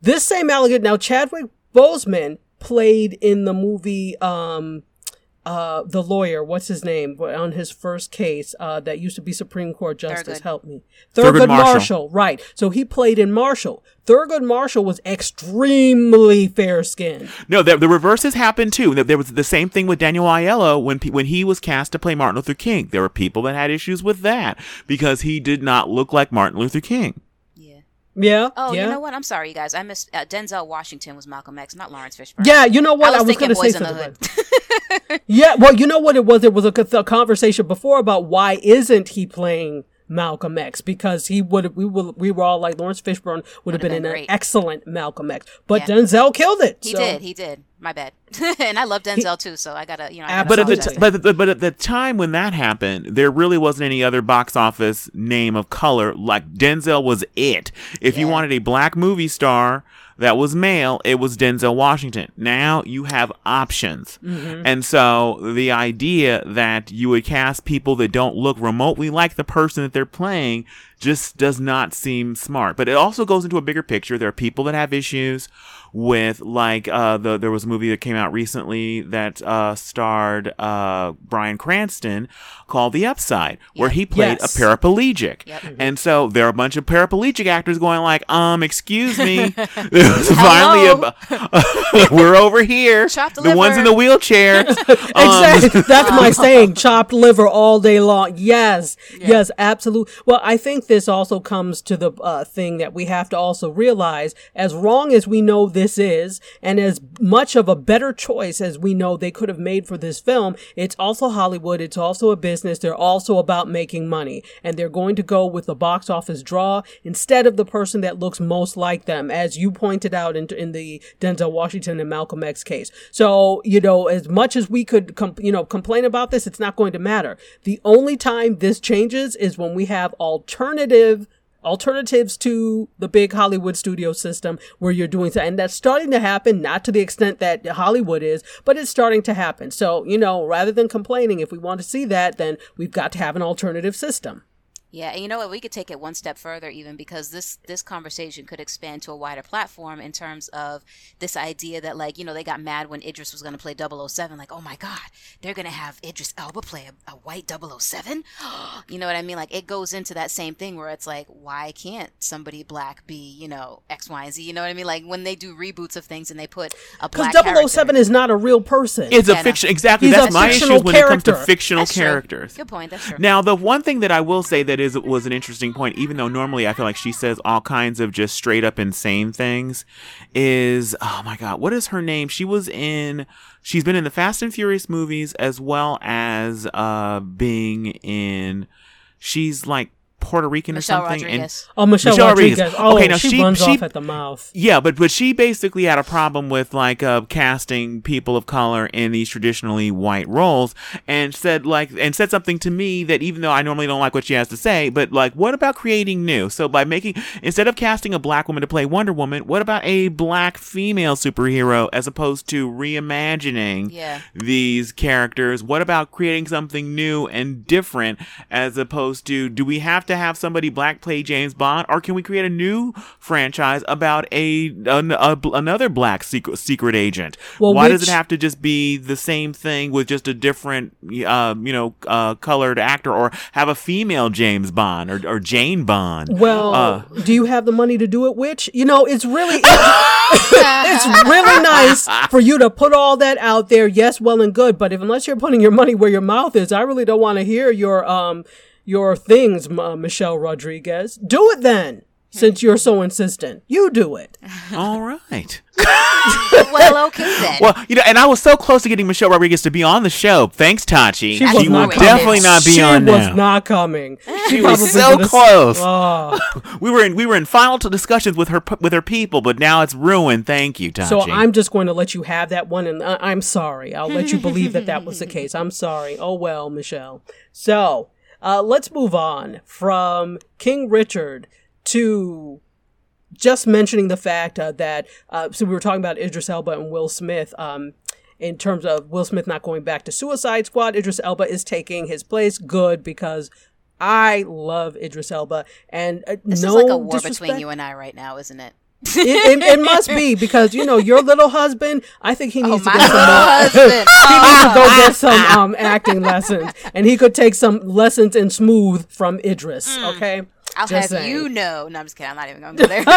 this same alligator now Chadwick Boseman played in the movie um, uh, the lawyer. What's his name on his first case? Uh, that used to be Supreme Court Justice. Thurgood. Help me, Thurgood Thurgood Marshall. Marshall. Right. So he played in Marshall. Thurgood Marshall was extremely fair skinned. no, the, the reverses happened too. There there was the same thing with Daniel Oyelowo when when he was cast to play Martin Luther King. There were people that had issues with that because he did not look like Martin Luther King. Yeah. Yeah. Oh, yeah. you know what? I'm sorry, you guys. I missed uh, Denzel Washington was Malcolm X, not Laurence Fishburne. Yeah, you know what? I was, going thinking to say Boys in the something. Hood. yeah, well, you know what it was? There was a, a conversation before about why isn't he playing Malcolm X? Because he would we were we were all like Laurence Fishburne would have been, been an great. excellent Malcolm X, but Yeah. Denzel killed it. He so- did. He did. My bad. and I love Denzel too, so I gotta, you know. I gotta But at, the, to but, him. but, but at the time when that happened, there really wasn't any other box office name of color. Like Denzel was it. If you wanted a black movie star that was male, it was Denzel Washington. Now you have options. Mm-hmm. And so the idea that you would cast people that don't look remotely like the person that they're playing just does not seem smart. But it also goes into a bigger picture. There are people that have issues with like uh the there was a movie that came out recently that uh starred uh Bryan Cranston called The Upside where he played Yes. a paraplegic. Yep. And so there are a bunch of paraplegic actors going like, "Um, excuse me." Finally a we're over here. Chopped the ones in the wheelchair. Um, Exactly. That's my saying. Chopped liver all day long. Yes. Yes, absolutely. Well, I think this also comes to the uh, thing that we have to also realize as wrong as we know this is, and as much of a better choice as we know they could have made for this film, it's also Hollywood. It's also a business. They're also about making money. And they're going to go with the box office draw instead of the person that looks most like them, as you pointed out in, in the Denzel Washington and Malcolm X case. So, you know, as much as we could, com- you know, complain about this, it's not going to matter. The only time this changes is when we have alternative alternatives to the big Hollywood studio system where you're doing so. And that's starting to happen not to the extent that Hollywood is but it's starting to happen. So you know rather than complaining if we want to see that then we've got to have an alternative system Yeah, and you know what? We could take it one step further, even because this this conversation could expand to a wider platform in terms of this idea that, like, you know, they got mad when Idris was going to play 007. Like, oh my God, they're going to have Idris Elba play a, a white 007? you know what I mean? Like, it goes into that same thing where it's like, why can't somebody black be, you know, X, Y, and Z? You know what I mean? Like, when they do reboots of things and they put a because black 007 character- is not a real person It's Yeah, a no. fiction. Exactly. He's That's a my issue when it comes to fictional That's true. characters. Good point. That's true. Now, the one thing that I will say that is was an interesting point, even though normally I feel like she says all kinds of just straight up insane things, is oh my god, what is her name? She was in. She's been in the Fast and Furious movies as well as uh being in. She's like Puerto Rican Michelle or something. and- Oh, Michelle, Michelle Rodriguez. Rodriguez. Oh, Okay, now she, she- runs she- off at the mouth. Yeah, but but she basically had a problem with like uh, casting people of color in these traditionally white roles, and said like and said something to me that even though I normally don't like what she has to say, but like what about creating new? So by making instead of casting a black woman to play Wonder Woman, what about a black female superhero as opposed to reimagining Yeah. these characters? What about creating something new and different as opposed to do we have to have somebody black play James Bond or can we create a new franchise about a, an, a another black secret, secret agent? Well, Why does it have to just be the same thing with just a different uh, you know uh, colored actor or have a female James Bond or, or Jane Bond? Well, Uh, do you have the money to do it? Which you know, it's really it's really nice for you to put all that out there. Yes, well and good, but if unless you're putting your money where your mouth is, I really don't want to hear your um your things, M- uh, Michelle Rodriguez. Do it then, since you're so insistent. You do it. all right. well, okay then. Well, you know, and I was so close to getting Michelle Rodriguez to be on the show. Thanks, Tachi. She was will not coming. definitely not be she on was not coming. She probably was so would've- close. Oh. we were in we were in final discussions with her with her people, but now it's ruined. Thank you, Tachi. So I'm just going to let you have that one, and I- I'm sorry. I'll let you believe that that was the case. I'm sorry. Oh well, Michelle. So uh, let's move on from King Richard to just mentioning the fact uh, that uh, so we were talking about Idris Elba and Will Smith. Um, in terms of Will Smith not going back to Suicide Squad, Idris Elba is taking his place. Good because I love Idris Elba, and uh, this no is like a war disrespect- between you and I right now, isn't it? It, it, it must be because you know your little husband. I think he needs to get some. little uh, husband. he needs to go get some um, acting lessons, and he could take some lessons in smooth from Idris. Okay, Mm. I'll Just have saying. you know. No, I'm just kidding. I'm not even going to go there.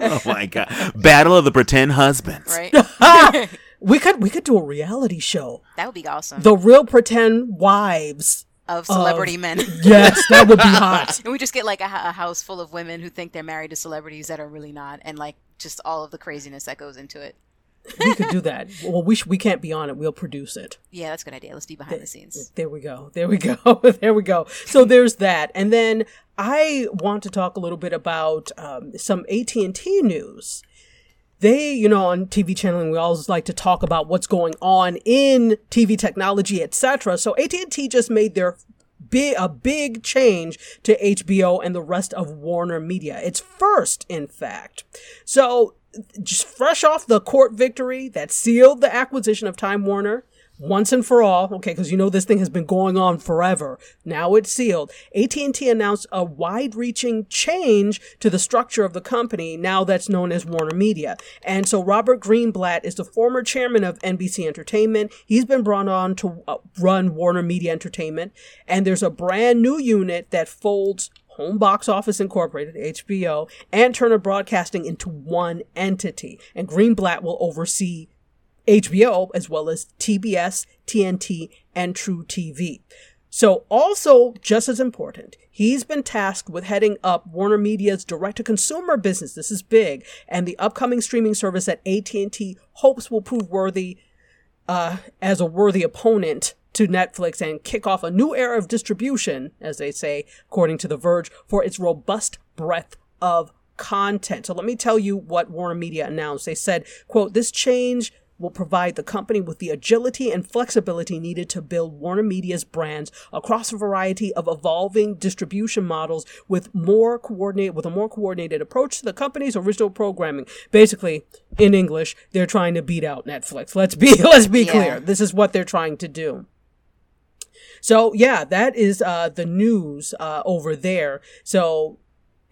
oh my god, battle of the pretend husbands. right? we could we could do a reality show, That would be awesome. the real pretend wives. Of celebrity men. Yes, that would be hot. And we just get like a, a house full of women who think they're married to celebrities that are really not, and like just all of the craziness that goes into it. We could do that. Well, we sh- we can't be on it. We'll produce it. Yeah, that's a good idea. Let's be behind the scenes. There we go. There we go. there we go. So there's that, and then I want to talk a little bit about um, some AT and T news. They, you know, on TV channeling, we always like to talk about what's going on in TV technology, etc. So AT and T just made their big a big change to HBO and the rest of Warner Media. It's first, in fact. So just fresh off the court victory that sealed the acquisition of Time Warner once and for all okay because you know this thing has been going on forever. Now it's sealed. At&t announced a wide-reaching change to the structure of the company now that's known as warner media. And so robert greenblatt is the former chairman of nbc entertainment. He's been brought on to uh, run warner media entertainment. And there's a brand new unit that folds Home Box Office Incorporated, HBO, and Turner Broadcasting into one entity. And Greenblatt will oversee HBO as well as TBS, TNT, and True TV. So, also just as important, he's been tasked with heading up Warner Media's direct-to-consumer business. This is big, and the upcoming streaming service that AT&T hopes will prove worthy uh, as a worthy opponent to Netflix and kick off a new era of distribution, as they say, according to The Verge, for its robust breadth of content. So let me tell you what Warner Media announced. They said, quote, this change will provide the company with the agility and flexibility needed to build Warner Media's brands across a variety of evolving distribution models with more coordinated with a more coordinated approach to the company's original programming. Basically, in English, they're trying to beat out Netflix. Let's be let's be Yeah. clear. This is what they're trying to do. So yeah, that is uh, the news uh, over there. So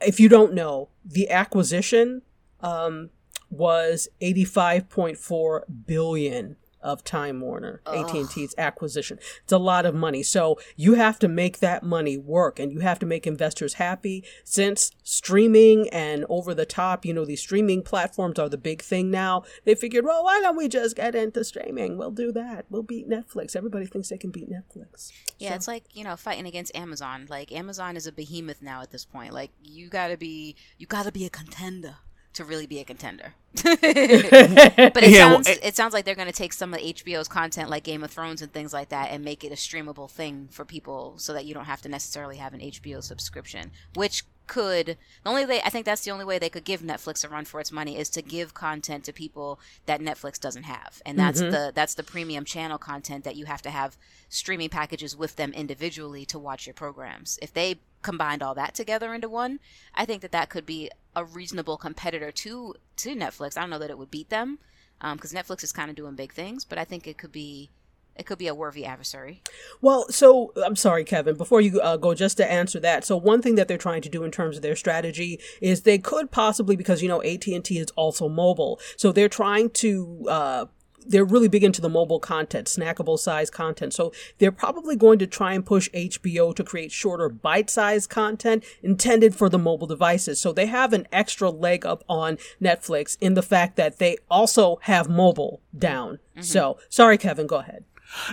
if you don't know, the acquisition um, was 85.4 billion of Time Warner, AT&T's acquisition. It's a lot of money. So you have to make that money work and you have to make investors happy since streaming and over the top, you know, these streaming platforms are the big thing now. They figured, well, why don't we just get into streaming? We'll do that. We'll beat Netflix. Everybody thinks they can beat Netflix. Yeah, it's like you know fighting against Amazon. Like Amazon is a behemoth now at this point. Like you gotta be, you gotta be a contender to really be a contender. but it Yeah, well, sounds it- it, sounds like they're going to take some of HBO's content, like Game of Thrones and things like that, and make it a streamable thing for people, so that you don't have to necessarily have an HBO subscription. Which could the only way I think that's the only way they could give Netflix a run for its money is to give content to people that Netflix doesn't have, and that's mm-hmm. the that's the premium channel content that you have to have streaming packages with them individually to watch your programs. If they combined all that together into one, I think that that could be a reasonable competitor to to Netflix. I don't know that it would beat them because Netflix is kind of doing big things, but I think it could be it could be a worthy adversary. Well, so I'm sorry, Kevin. Before you uh, go, just to answer that, so one thing that they're trying to do in terms of their strategy is they could possibly, because you know AT and T is also mobile, so they're trying to. Uh, they're really big into the mobile content, snackable size content. So they're probably going to try and push HBO to create shorter bite sized content intended for the mobile devices. So they have an extra leg up on Netflix in the fact that they also have mobile down. Mm-hmm. So sorry, Kevin, go ahead.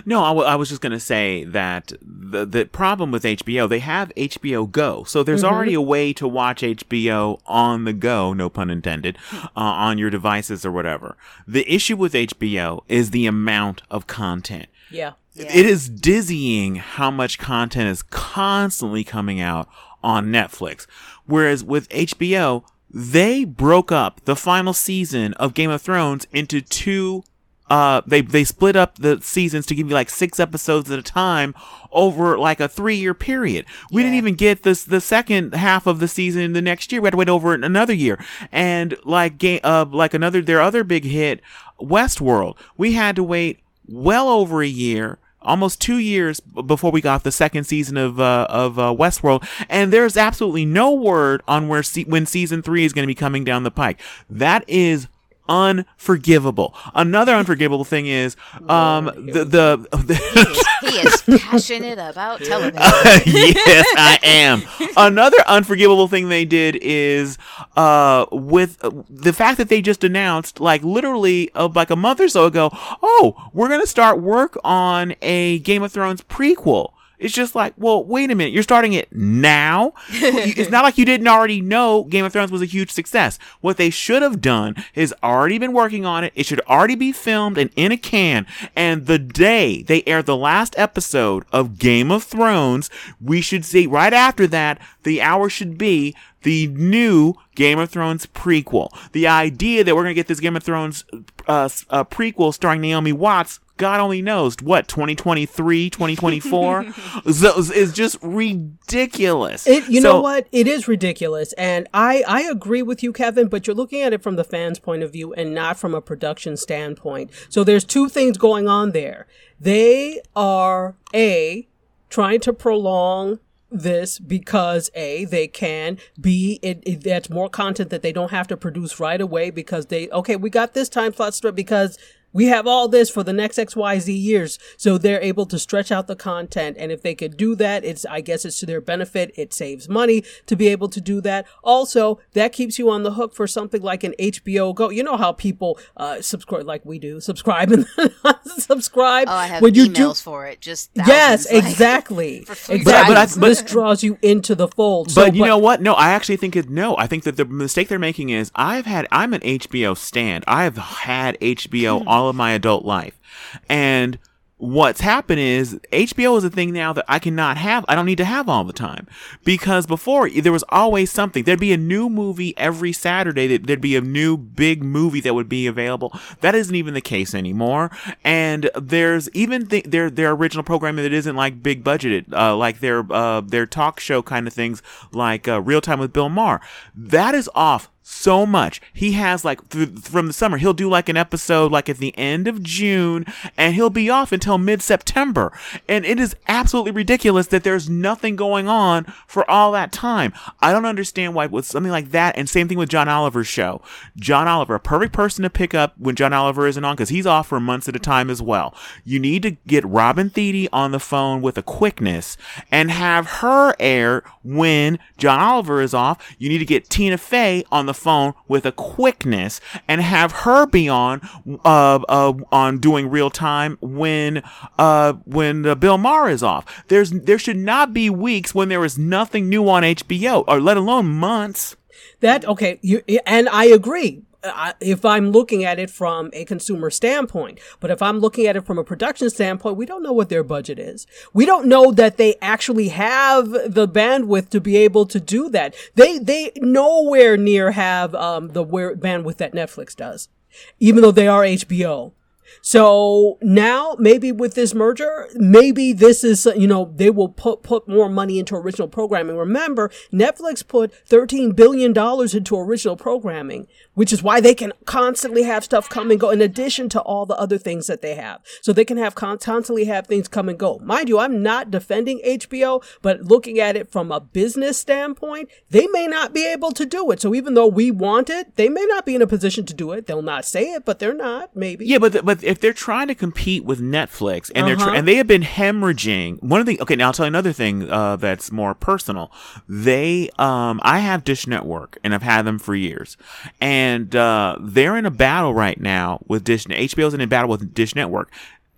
No, I, w- I was just going to say that the the problem with HBO, they have HBO Go, so there's already a way to watch HBO on the go, no pun intended, uh, on your devices or whatever. The issue with HBO is the amount of content. Yeah. It is dizzying how much content is constantly coming out on Netflix. Whereas with HBO, they broke up the final season of Game of Thrones into two uh they they split up the seasons to give you like six episodes at a time over like a three year period. We didn't even get this the second half of the season the next year. We had to wait over another year. And like game uh like another their other big hit, Westworld, we had to wait well over a year almost two years before we got the second season of uh, of uh, Westworld, and there's absolutely no word on where se- when season three is going to be coming down the pike. That is unforgivable. Another unforgivable thing is um the the, the He is, he is passionate about television. yes, I am. Another unforgivable thing they did is uh with uh, the fact that they just announced like literally uh, like a month or so ago, oh, we're going to start work on a Game of Thrones prequel. It's just like, well, wait a minute. You're starting it now? it's not like you didn't already know Game of Thrones was a huge success. What they should have done is already been working on it. It should already be filmed and in a can. And the day they air the last episode of Game of Thrones, we should see right after that, the hour should be the new Game of Thrones prequel. The idea that we're going to get this Game of Thrones uh, uh, prequel starring Naomi Watts, God only knows what 2023, 2024 is, is just ridiculous. It, you So- know what? It is ridiculous, and I I agree with you, Kevin. But you're looking at it from the fans' point of view and not from a production standpoint. So there's two things going on there. They are a trying to prolong this because a they can b it, it that's more content that they don't have to produce right away because they okay we got this time slot strip because we have all this for the next xyz years so they're able to stretch out the content and if they could do that it's i guess it's to their benefit it saves money to be able to do that also that keeps you on the hook for something like an hbo go you know how people uh subscribe like we do subscribe and subscribe Oh, I have when you emails do for it. Just Yes, thousands, like- exactly. exactly. But- but I- but- this draws you into the fold. So, but you know what? No, I actually think it. No, I think that the mistake they're making is I've had. I'm an HBO stand. I've had HBO all of my adult life, and what's happened is HBO is a thing now that I cannot have. I don't need to have all the time because before there was always something. There'd be a new movie every Saturday. That there'd be a new big movie that would be available. That isn't even the case anymore. And there's even th- their their original programming that isn't like big budgeted, uh, like their uh, their talk show kind of things, like uh, Real Time with Bill Maher. That is off so much. He has like th- from the summer, he'll do like an episode like at the end of June, and he'll be off until mid September. And it is absolutely ridiculous that there's nothing going on for all that time. I don't understand why with something like that. And same thing with John Oliver's show. John Oliver, a perfect person to pick up when John Oliver isn't on because he's off for months at a time as well. You need to get Robin Thede on the phone with a quickness and have her air when John Oliver is off. You need to get Tina Fey on the phone with a quickness and have her be on uh, uh on doing real time when uh when uh, Bill Maher is off. There's there should not be weeks when there is nothing new on HBO or let alone months. That okay, you, and I agree. If I'm looking at it from a consumer standpoint, but if I'm looking at it from a production standpoint, we don't know what their budget is. We don't know that they actually have the bandwidth to be able to do that. They they nowhere near have um, the where, bandwidth that Netflix does, even though they are HBO. So now maybe with this merger, maybe this is, you know, they will put, put more money into original programming. Remember, Netflix put $13 billion into original programming, which is why they can constantly have stuff come and go in addition to all the other things that they have. So they can have constantly have things come and go. Mind you, I'm not defending HBO, but looking at it from a business standpoint, they may not be able to do it. So even though we want it, they may not be in a position to do it. They'll not say it, but they're not, maybe. Yeah, but but if they're trying to compete with Netflix and they're uh-huh. and they have been hemorrhaging one of the okay now I'll tell you another thing uh, that's more personal. They um I have Dish Network and I've had them for years, and uh, they're in a battle right now with Dish. HBO's in a battle with Dish Network.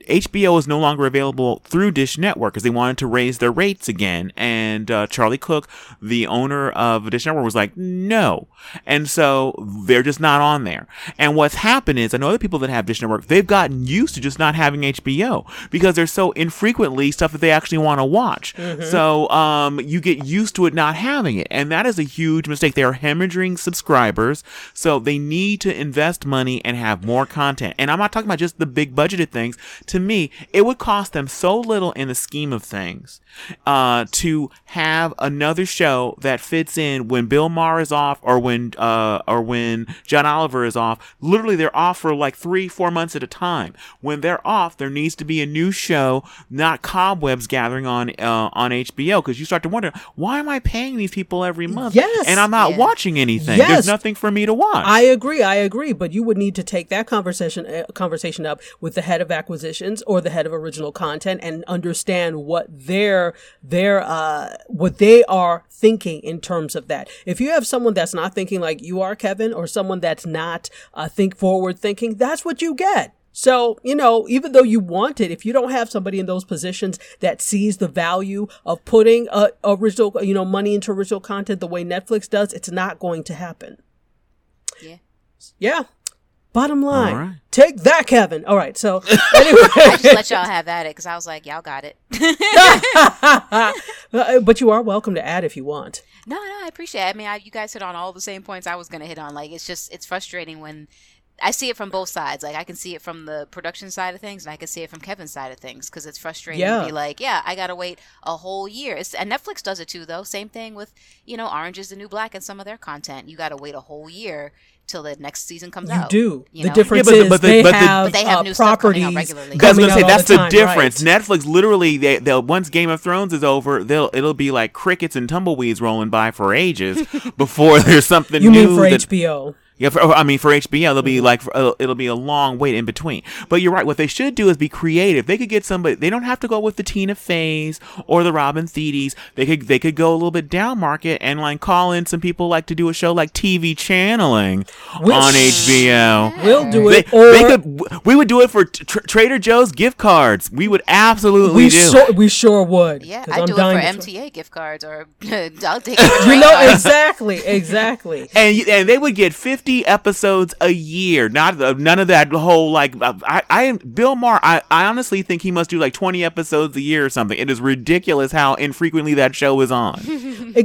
HBO is no longer available through Dish Network because they wanted to raise their rates again. And uh, Charlie Cook, the owner of Dish Network, was like, no. And so they're just not on there. And what's happened is, I know other people that have Dish Network, they've gotten used to just not having HBO because there's so infrequently stuff that they actually want to watch. Mm-hmm. So um, you get used to it not having it. And that is a huge mistake. They are hemorrhaging subscribers. So they need to invest money and have more content. And I'm not talking about just the big budgeted things to me, it would cost them so little in the scheme of things uh, to have another show that fits in when Bill Maher is off or when uh, or when John Oliver is off. Literally, they're off for like three, four months at a time. When they're off, there needs to be a new show, not cobwebs gathering on uh, on HBO. Because you start to wonder, why am I paying these people every month? Yes, and I'm not yeah. watching anything. Yes. There's nothing for me to watch. I agree. I agree. But you would need to take that conversation uh, conversation up with the head of acquisition or the head of original content and understand what their their uh what they are thinking in terms of that. If you have someone that's not thinking like you are, Kevin, or someone that's not uh, think forward thinking, that's what you get. So, you know, even though you want it, if you don't have somebody in those positions that sees the value of putting uh, original, you know, money into original content the way Netflix does, it's not going to happen. Yeah. Yeah. Bottom line, right. take that, Kevin. All right, so anyway, I just let y'all have at it because I was like, y'all got it. Uh, but you are welcome to add if you want. No, no, I appreciate it. I mean, I, you guys hit on all the same points I was going to hit on. Like, it's just it's frustrating when I see it from both sides. Like I can see it from the production side of things, and I can see it from Kevin's side of things because it's frustrating yeah. to be like, yeah, I gotta wait a whole year. It's, and Netflix does it too, though. Same thing with you know Orange is the New Black and some of their content. You gotta wait a whole year till the next season comes you out. Do. You do. the know? difference yeah, but, is but the, they, but have, they have uh, new properties regularly. I was going to say that's the, the difference. Right. Netflix literally, they, they'll once Game of Thrones is over, they'll it'll be like crickets and tumbleweeds rolling by for ages before there's something you new. You mean for that, HBO? Yeah, for, I mean, for HBO, it'll be like uh, it'll be a long wait in between. But you're right. What they should do is be creative. They could get somebody. They don't have to go with the Tina Feys or the Robin Thedes. They could they could go a little bit down market and like call in some people like to do a show like TV channeling Which, on HBO. We'll do it. They, or, they could. We would do it for tra- Trader Joe's gift cards. We would absolutely we do. Sure, we sure would. Yeah, I do it for MTA gift cards or I'll take you know exactly, exactly. and and they would get fifty 50 episodes a year. Not uh, none of that whole like uh, I I Bill Maher. I, I honestly think he must do like 20 episodes a year or something. It is ridiculous how infrequently that show is on.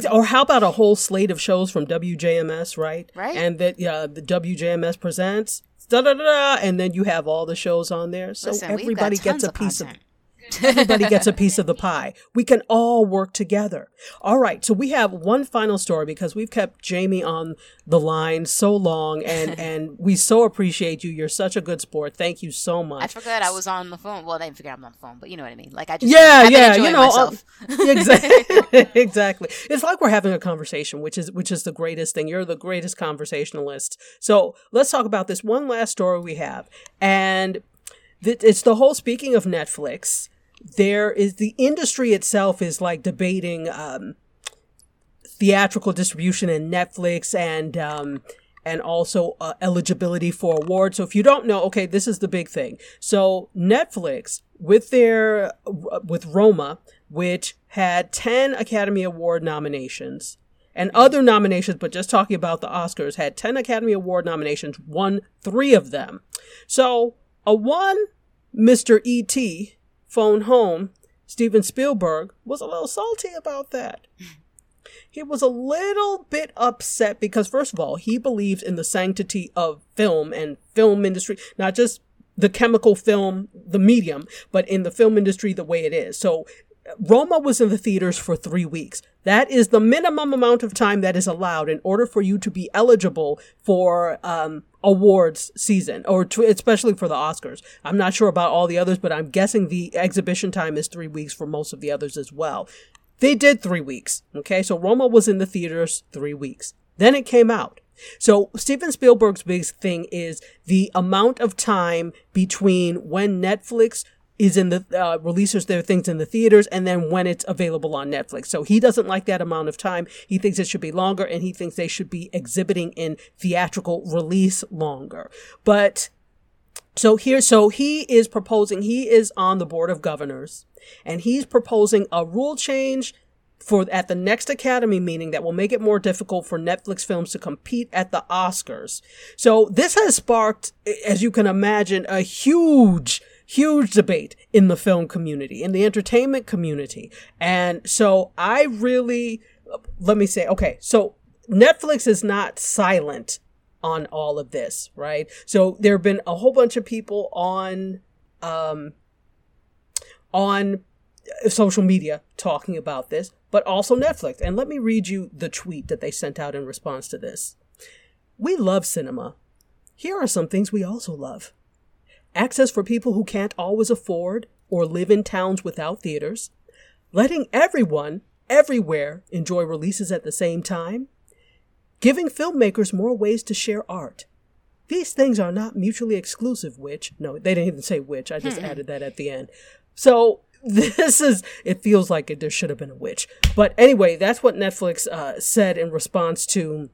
or how about a whole slate of shows from WJMS, right? Right. And that uh, the WJMS presents da da da, and then you have all the shows on there, so Listen, everybody gets a piece of, of Everybody gets a piece of the pie. We can all work together. All right. So we have one final story because we've kept Jamie on the line so long and, and we so appreciate you. You're such a good sport. Thank you so much. I forgot I was on the phone. Well, I didn't forget I'm on the phone, but you know what I mean? Like I just, yeah, I've yeah, you know, uh, myself. exactly. exactly. It's like we're having a conversation, which is, which is the greatest thing. You're the greatest conversationalist. So let's talk about this one last story we have. And it's the whole, speaking of Netflix, there is the industry itself is like debating um, theatrical distribution and Netflix and um, and also uh, eligibility for awards. So if you don't know, okay, this is the big thing. So Netflix with their with Roma, which had ten Academy Award nominations, and other nominations, but just talking about the Oscars, had 10 Academy Award nominations, won three of them. So, a one Mr. E.T. phone home, Steven Spielberg, was a little salty about that. He was a little bit upset because, first of all, he believes in the sanctity of film and film industry, not just the chemical film, the medium, but in the film industry the way it is. So Roma was in the theaters for three weeks. That is the minimum amount of time that is allowed in order for you to be eligible for um, awards season, or to, especially for the Oscars. I'm not sure about all the others, but I'm guessing the exhibition time is three weeks for most of the others as well. They did three weeks. Okay, so Roma was in the theaters three weeks. Then it came out. So Steven Spielberg's big thing is the amount of time between when Netflix is in the uh, releases their things in the theaters and then when it's available on Netflix. So he doesn't like that amount of time. He thinks it should be longer and he thinks they should be exhibiting in theatrical release longer. But so here, so he is proposing, he is on the board of governors and he's proposing a rule change for at the next Academy meeting that will make it more difficult for Netflix films to compete at the Oscars. So this has sparked, as you can imagine, a huge huge debate in the film community, in the entertainment community. And so I really, let me say, okay, so Netflix is not silent on all of this, right? So there have been a whole bunch of people on, um, on social media talking about this, but also Netflix. And let me read you the tweet that they sent out in response to this. We love cinema. Here are some things we also love access for people who can't always afford or live in towns without theaters, letting everyone, everywhere, enjoy releases at the same time, giving filmmakers more ways to share art. These things are not mutually exclusive, which, no, they didn't even say which, I just hmm. added that at the end. So this is, it feels like it, there should have been a witch. But anyway, that's what Netflix uh, said in response to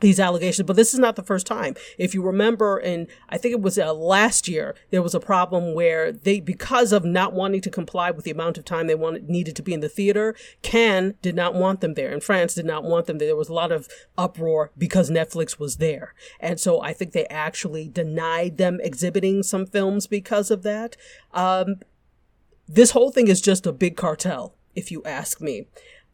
these allegations, but this is not the first time. If you remember, and I think it was uh, last year, there was a problem where they, because of not wanting to comply with the amount of time they wanted needed to be in the theater, Cannes did not want them there, and France did not want them there. There was a lot of uproar because Netflix was there, and so I think they actually denied them exhibiting some films because of that. Um, this whole thing is just a big cartel, if you ask me.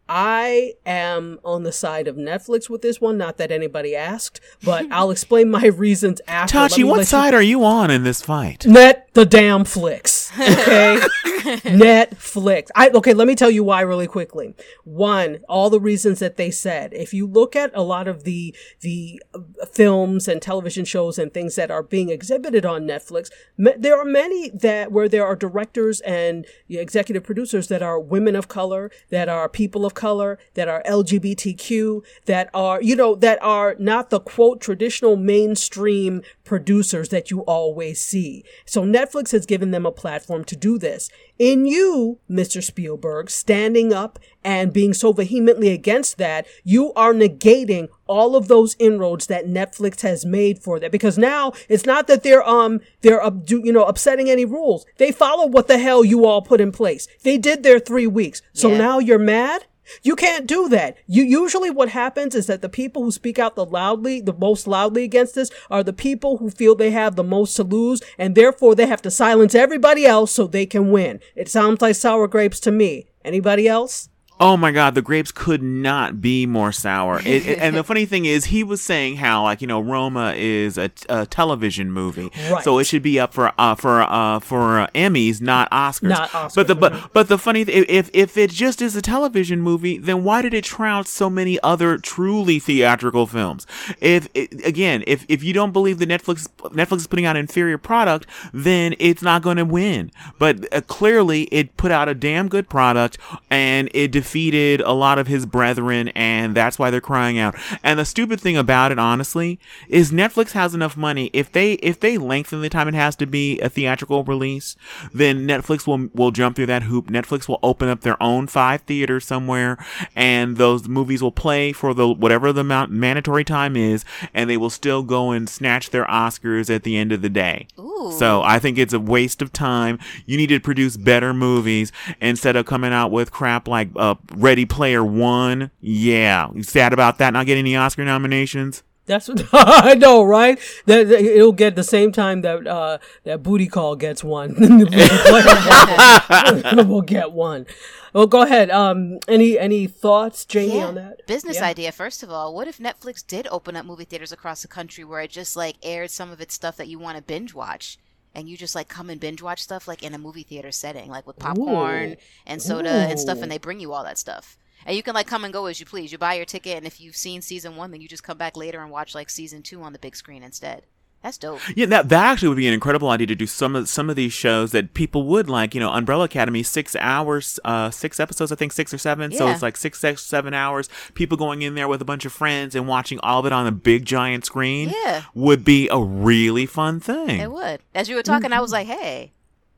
I am on the side of Netflix with this one. Not that anybody asked, but I'll explain my reasons after. Tachi, what side you... are you on in this fight? Net the damn flicks. Okay, Netflix. I okay. Let me tell you why really quickly. One, all the reasons that they said. If you look at a lot of the the uh, films and television shows and things that are being exhibited on Netflix, there are many that where there are directors and executive producers that are women of color, that are people of color, that are LGBTQ, that are, you know, that are not the quote traditional mainstream producers that you always see. So Netflix has given them a platform to do this. In you, Mr. Spielberg, standing up and being so vehemently against that, you are negating all of those inroads that Netflix has made for that. Because now it's not that they're, um, they're, uh, you know, upsetting any rules. They follow what the hell you all put in place. They did their three weeks. So yeah. now you're mad? You can't do that. You usually what happens is that the people who speak out the loudly, the most loudly against this are the people who feel they have the most to lose and therefore they have to silence everybody else so they can win. It sounds like sour grapes to me. Anybody else? Oh my God, the grapes could not be more sour. It, it, and the funny thing is, he was saying how, like, you know, Roma is a, a television movie, right. so it should be up for uh, for uh, for uh, Emmys, not Oscars. Not Oscars. But the but but the funny th- if if it just is a television movie, then why did it trounce so many other truly theatrical films? If it, again, if if you don't believe that Netflix Netflix is putting out an inferior product, then it's not going to win. But uh, clearly, it put out a damn good product, and it defeated a lot of his brethren, and that's why they're crying out. And the stupid thing about it, honestly, is Netflix has enough money. If they if they lengthen the time it has to be a theatrical release, then Netflix will will jump through that hoop. Netflix will open up their own five theaters somewhere, and those movies will play for the whatever the amount mandatory time is, and they will still go and snatch their Oscars at the end of the day. Ooh. So I think it's a waste of time. You need to produce better movies instead of coming out with crap like uh, uh, Ready Player One. Yeah, you sad about that not getting any Oscar nominations? That's what I know, right? That, that- it'll get the same time that uh, that booty call gets one. we'll get one. Well, go ahead. Um, any any thoughts, Jamie, on that? Business Yeah. idea, first of all. What if Netflix did open up movie theaters across the country where it just like aired some of its stuff that you want to binge watch? And you just like come and binge watch stuff like in a movie theater setting, like with popcorn Ooh. and soda and stuff, and they bring you all that stuff. And you can like come and go as you please. You buy your ticket, and if you've seen season one, then you just come back later and watch like season two on the big screen instead. That's dope. Yeah, that that actually would be an incredible idea to do some of some of these shows that people would like. You know, Umbrella Academy, six hours, uh, six episodes, I think six or seven. So it's like six, six, seven hours. People going in there with a bunch of friends and watching all of it on a big giant screen. Yeah. would be a really fun thing. It would. As you were talking, I was Mm-hmm. like, hey,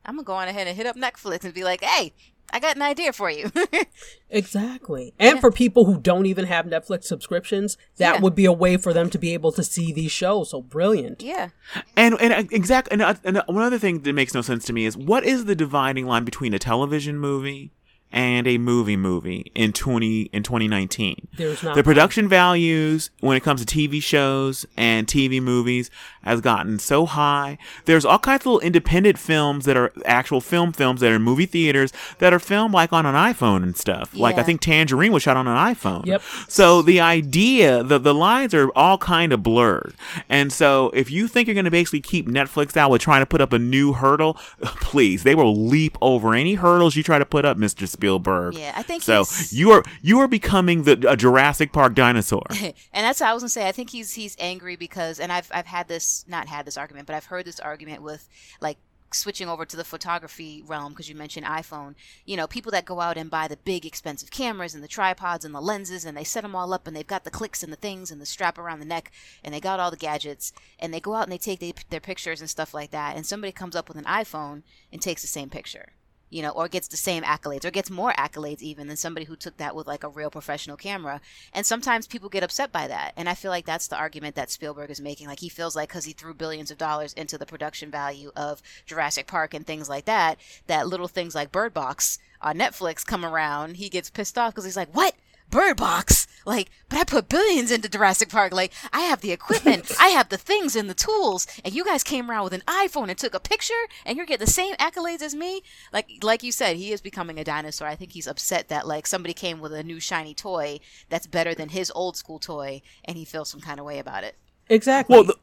I'm gonna go on ahead and hit up Netflix and be like, hey, I got an idea for you. Exactly. And Yeah. for people who don't even have Netflix subscriptions, that Yeah. would be a way for them to be able to see these shows. So brilliant. yeah. And and exactly exact and, uh, and uh, one other thing that makes no sense to me is what is the dividing line between a television movie and a movie movie in 20 in 2019? There's not the production values when it comes to TV shows and TV movies has gotten so high. There's all kinds of little independent films that are actual film films that are movie theaters that are filmed like on an iPhone and stuff. Like I think Tangerine was shot on an iPhone. Yep. So the idea, the the lines are all kind of blurred. And so if you think you're going to basically keep Netflix out with trying to put up a new hurdle, please, they will leap over any hurdles you try to put up, Mr. Spielberg. Yeah, I think so. he's- You are you are becoming the a Jurassic Park dinosaur. and that's what I was gonna say. I think he's he's angry because, and I've I've had this not had this argument, but I've heard this argument with like switching over to the photography realm because you mentioned iPhone. You know, people that go out and buy the big expensive cameras and the tripods and the lenses and they set them all up and they've got the clicks and the things and the strap around the neck and they got all the gadgets and they go out and they take they, their pictures and stuff like that. And somebody comes up with an iPhone and takes the same picture you know, or gets the same accolades, or gets more accolades even than somebody who took that with like a real professional camera. And sometimes people get upset by that. And I feel like that's the argument that Spielberg is making. Like he feels like because he threw billions of dollars into the production value of Jurassic Park and things like that, that little things like Bird Box on Netflix come around, he gets pissed off because he's like, what? Bird Box? Like, but I put billions into Jurassic Park. Like, I have the equipment, I have the things and the tools, and you guys came around with an iPhone and took a picture, and you're getting the same accolades as me. Like, like you said, he is becoming a dinosaur. I think he's upset that like somebody came with a new shiny toy that's better than his old school toy, and he feels some kind of way about it. Exactly. well, the,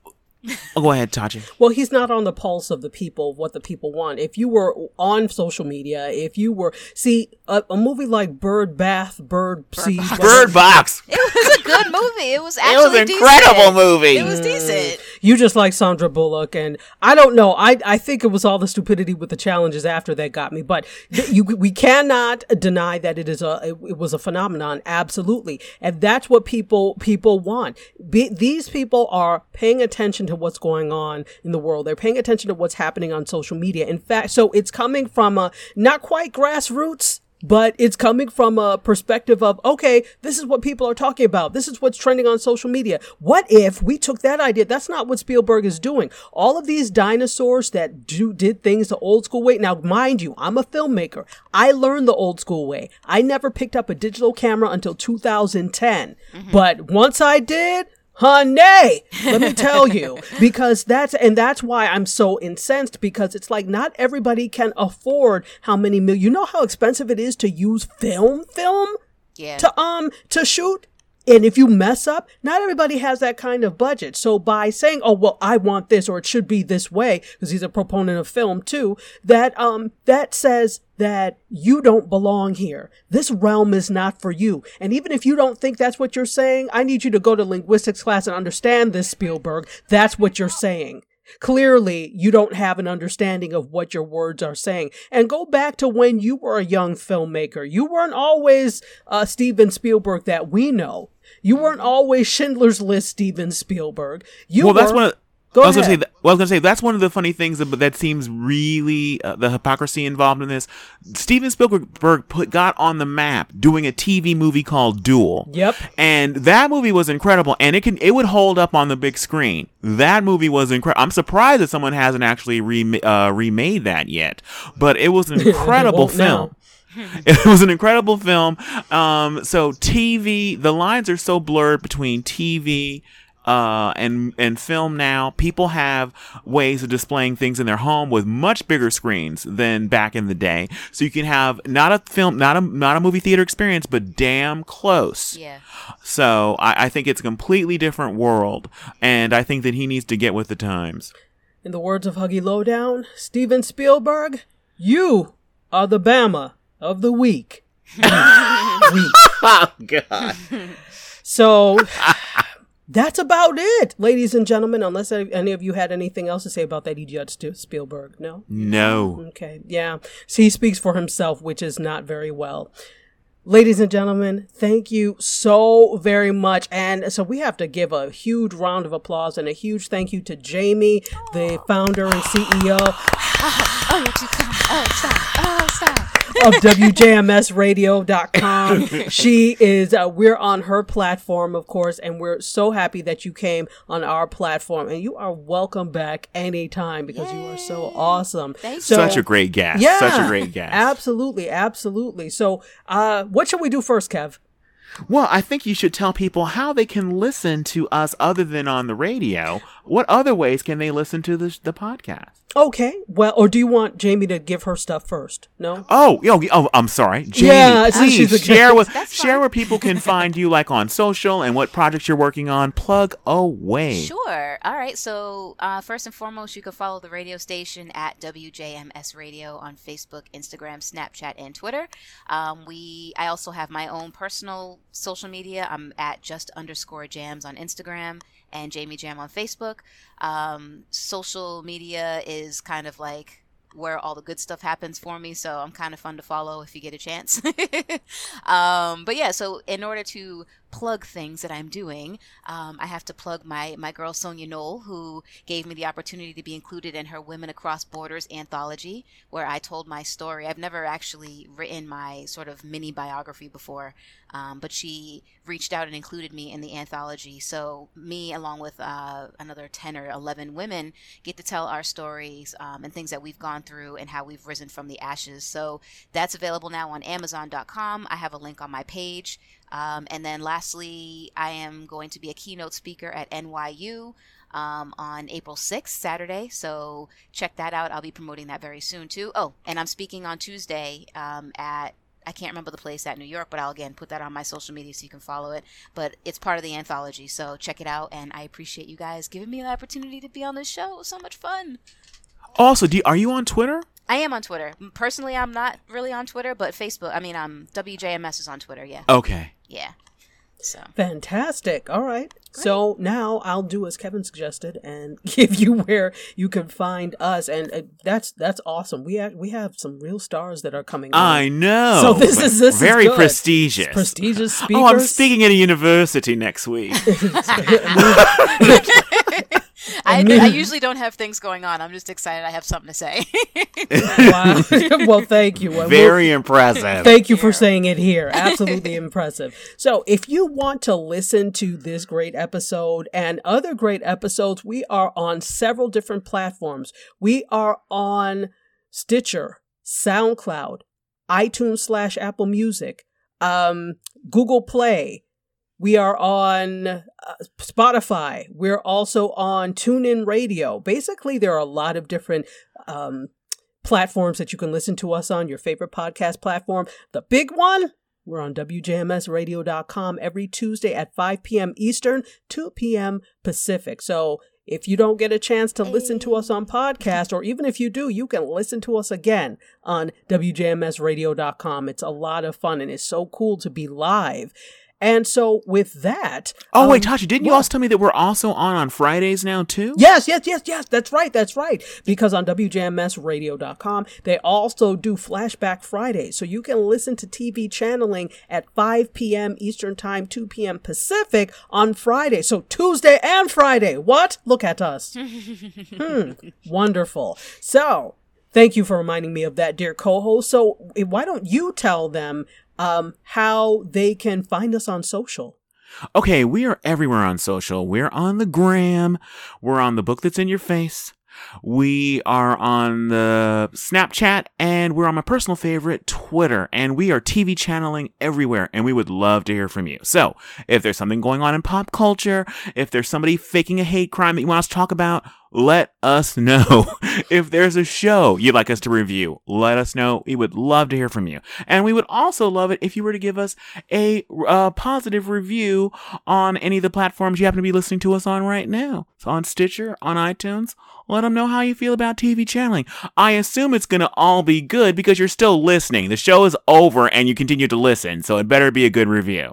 oh, go ahead, Tachi. Well, he's not on the pulse of the people, what the people want. If you were on social media, if you were, see, a, a movie like Bird Bath, Bird Seed, Box. Bird Box. It was a good movie. It was actually It was an incredible decent. movie. It was decent. Mm. you just like Sandra Bullock, and I don't know. I I think it was all the stupidity with the challenges after that got me. But you, we cannot deny that it is a it, it was a phenomenon, absolutely, and that's what people people want. Be, these people are paying attention to what's going on in the world. They're paying attention to what's happening on social media. In fact, so it's coming from a not quite grassroots but it's coming from a perspective of okay this is what people are talking about. This is what's trending on social media. What if we took that idea? That's not what spielberg is doing. All of these dinosaurs that do did things the old school way. Now mind you i'm a filmmaker. I learned the old school way. I never picked up a digital camera until 2010 mm-hmm. but once i did Honey, let me tell you, because that's, and that's why I'm so incensed because it's like not everybody can afford how many mil, you know how expensive it is to use film, film Yeah. to, um, to shoot? And if you mess up, not everybody has that kind of budget. So by saying, "Oh, well, I want this," or "It should be this way," because he's a proponent of film too, that um that says that you don't belong here. This realm is not for you. And even if you don't think that's what you're saying, I need you to go to linguistics class and understand this, Spielberg. That's what you're saying. Clearly, you don't have an understanding of what your words are saying. And go back to when you were a young filmmaker. You weren't always uh, Steven Spielberg that we know. You weren't always Schindler's List Steven Spielberg. You well, that's were- one. Of, Go I was gonna say that, well, I was gonna say that's one of the funny things that, that seems really uh, the hypocrisy involved in this. Steven Spielberg put got on the map doing a TV movie called Duel. Yep. And that movie was incredible, and it can it would hold up on the big screen. That movie was incredible. I'm surprised that someone hasn't actually rem- uh, remade that yet, but it was an incredible won't now. Film. it was an incredible film. Um, so TV, the lines are so blurred between TV uh, and and film now. People have ways of displaying things in their home with much bigger screens than back in the day. So you can have not a film, not a not a movie theater experience, but damn close. Yeah. So I, I think it's a completely different world, and I think that he needs to get with the times. In the words of Huggy Lowdown, Steven Spielberg, you are the Bama of the week. week. Oh God. So that's about it, ladies and gentlemen. Unless any of you had anything else to say about that, E. Judge Spielberg, no. No. Okay, yeah. So he speaks for himself, which is not very well. Ladies and gentlemen, thank you so very much. And so we have to give a huge round of applause and a huge thank you to Jamie, the founder and CEO Oh, you keep coming. Oh, stop. Oh, stop. of WJMSradio.com. she is, uh, we're on her platform, of course, and we're so happy that you came on our platform. And you are welcome back anytime because you are so awesome. Thank you. So- Such a great guest. yeah, Such a great guest. Absolutely, absolutely. So, uh, what should we do first, Kev? Well, I think you should tell people how they can listen to us other than on the radio. What other ways can they listen to the, the podcast? Okay. Well, or do you want Jamie to give her stuff first? No. Oh, yo, oh, I'm sorry, Jamie. Yeah, please a share with share fine. where people can find you, like on social, and what projects you're working on. Plug away. Sure. All right. So, uh, first and foremost, you can follow the radio station at WJMS Radio on Facebook, Instagram, Snapchat, and Twitter. Um, we, I also have my own personal social media. I'm at just underscore jams on Instagram and Jamie Jam on Facebook. Um, social media is kind of like where all the good stuff happens for me. So I'm kind of fun to follow if you get a chance. um, but yeah, so in order to plug things that I'm doing, um, I have to plug my my girl Sonia Knoll, who gave me the opportunity to be included in her Women Across Borders anthology, where I told my story. I've never actually written my sort of mini biography before, um, but she reached out and included me in the anthology. So me, along with uh, another ten or eleven women, get to tell our stories um, and things that we've gone through and how we've risen from the ashes. So that's available now on Amazon.com. I have a link on my page. Um, and then lastly, I am going to be a keynote speaker at NYU um, on April 6th, Saturday. So check that out. I'll be promoting that very soon too. Oh, and I'm speaking on Tuesday um, at I can't remember the place at New York, but I'll again put that on my social media so you can follow it. But it's part of the anthology, so check it out. And I appreciate you guys giving me the opportunity to be on this show. It was so much fun. Also, do you, are you on Twitter? I am on Twitter. Personally, I'm not really on Twitter, but Facebook. I mean, um, WJMS is on Twitter. Yeah, Okay. yeah. So Fantastic. All right. So now I'll do as Kevin suggested and give you where you can find us, and uh, that's that's awesome. We have, we have some real stars that are coming. on. I know. So this is- this very good. prestigious. prestigious speakers. Oh, I'm speaking at a university next week. I, mean- I usually don't have things going on. I'm just excited. I have something to say. wow. well, thank you. And we'll- Very impressive. Thank you for saying it here. Absolutely impressive. So, if you want to listen to this great episode and other great episodes, we are on several different platforms. We are on Stitcher, SoundCloud, iTunes slash Apple Music, um, Google Play. We are on uh, Spotify. We're also on TuneIn Radio. Basically, there are a lot of different um, platforms that you can listen to us on, your favorite podcast platform. The big one, we're on WJMSradio.com every Tuesday at 5 p.m. Eastern, 2 p.m. Pacific. So if you don't get a chance to listen to us on podcast, or even if you do, you can listen to us again on WJMSradio.com. It's a lot of fun and it's so cool to be live. And so with that, Oh wait, um, Tachi, didn't you also tell me that we're also on on Fridays now too? Yes, yes, yes, yes. That's right. That's right. Because on WJMSradio.com, they also do Flashback Fridays. So you can listen to TV channeling at 5 p.m. Eastern Time, 2 p.m. Pacific on Friday. So Tuesday and Friday. What? Look at us. hmm. Wonderful. So thank you for reminding me of that, dear co host. So eh, why don't you tell them um, how they can find us on social? Okay, we are everywhere on social. We're on the gram. We're on the book that's in your face. We are on the Snapchat and we're on my personal favorite, Twitter. And we are TV channeling everywhere and we would love to hear from you. So if there's something going on in pop culture, if there's somebody faking a hate crime that you want us to talk about, let us know. if there's a show you'd like us to review, let us know. We would love to hear from you. And we would also love it if you were to give us a positive review on any of the platforms you happen to be listening to us on right now. So on Stitcher, on iTunes, let them know how you feel about TV channeling. I assume it's going to all be good because you're still listening. The show is over and you continue to listen, so it better be a good review.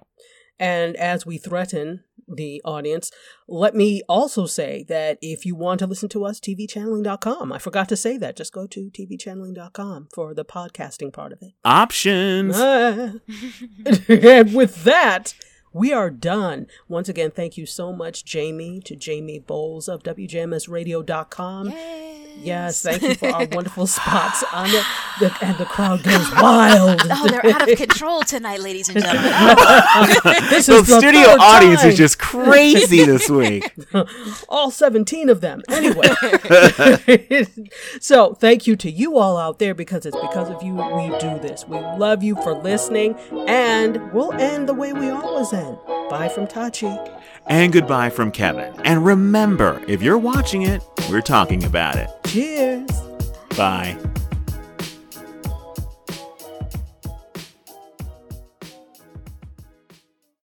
And as we threaten the audience, let me also say that if you want to listen to us, tvchanneling.com. I forgot to say that. Just go to tvchanneling.com for the podcasting part of it. Options. Ah. and with that, we are done. Once again, thank you so much, Jamie, to Jamie Bowles of WJMSradio.com. Yay. Yes, thank you for our wonderful spots on it. The, and the crowd goes wild. Oh, they're out of control tonight, ladies and gentlemen. this The is the studio third audience time. is just crazy this week. all 17 of them. Anyway. so, thank you to you all out there because it's because of you we do this. We love you for listening, and we'll end the way we always end. Bye from Tachi. And goodbye from Kevin. And remember, if you're watching it, we're talking about it. Cheers. Bye.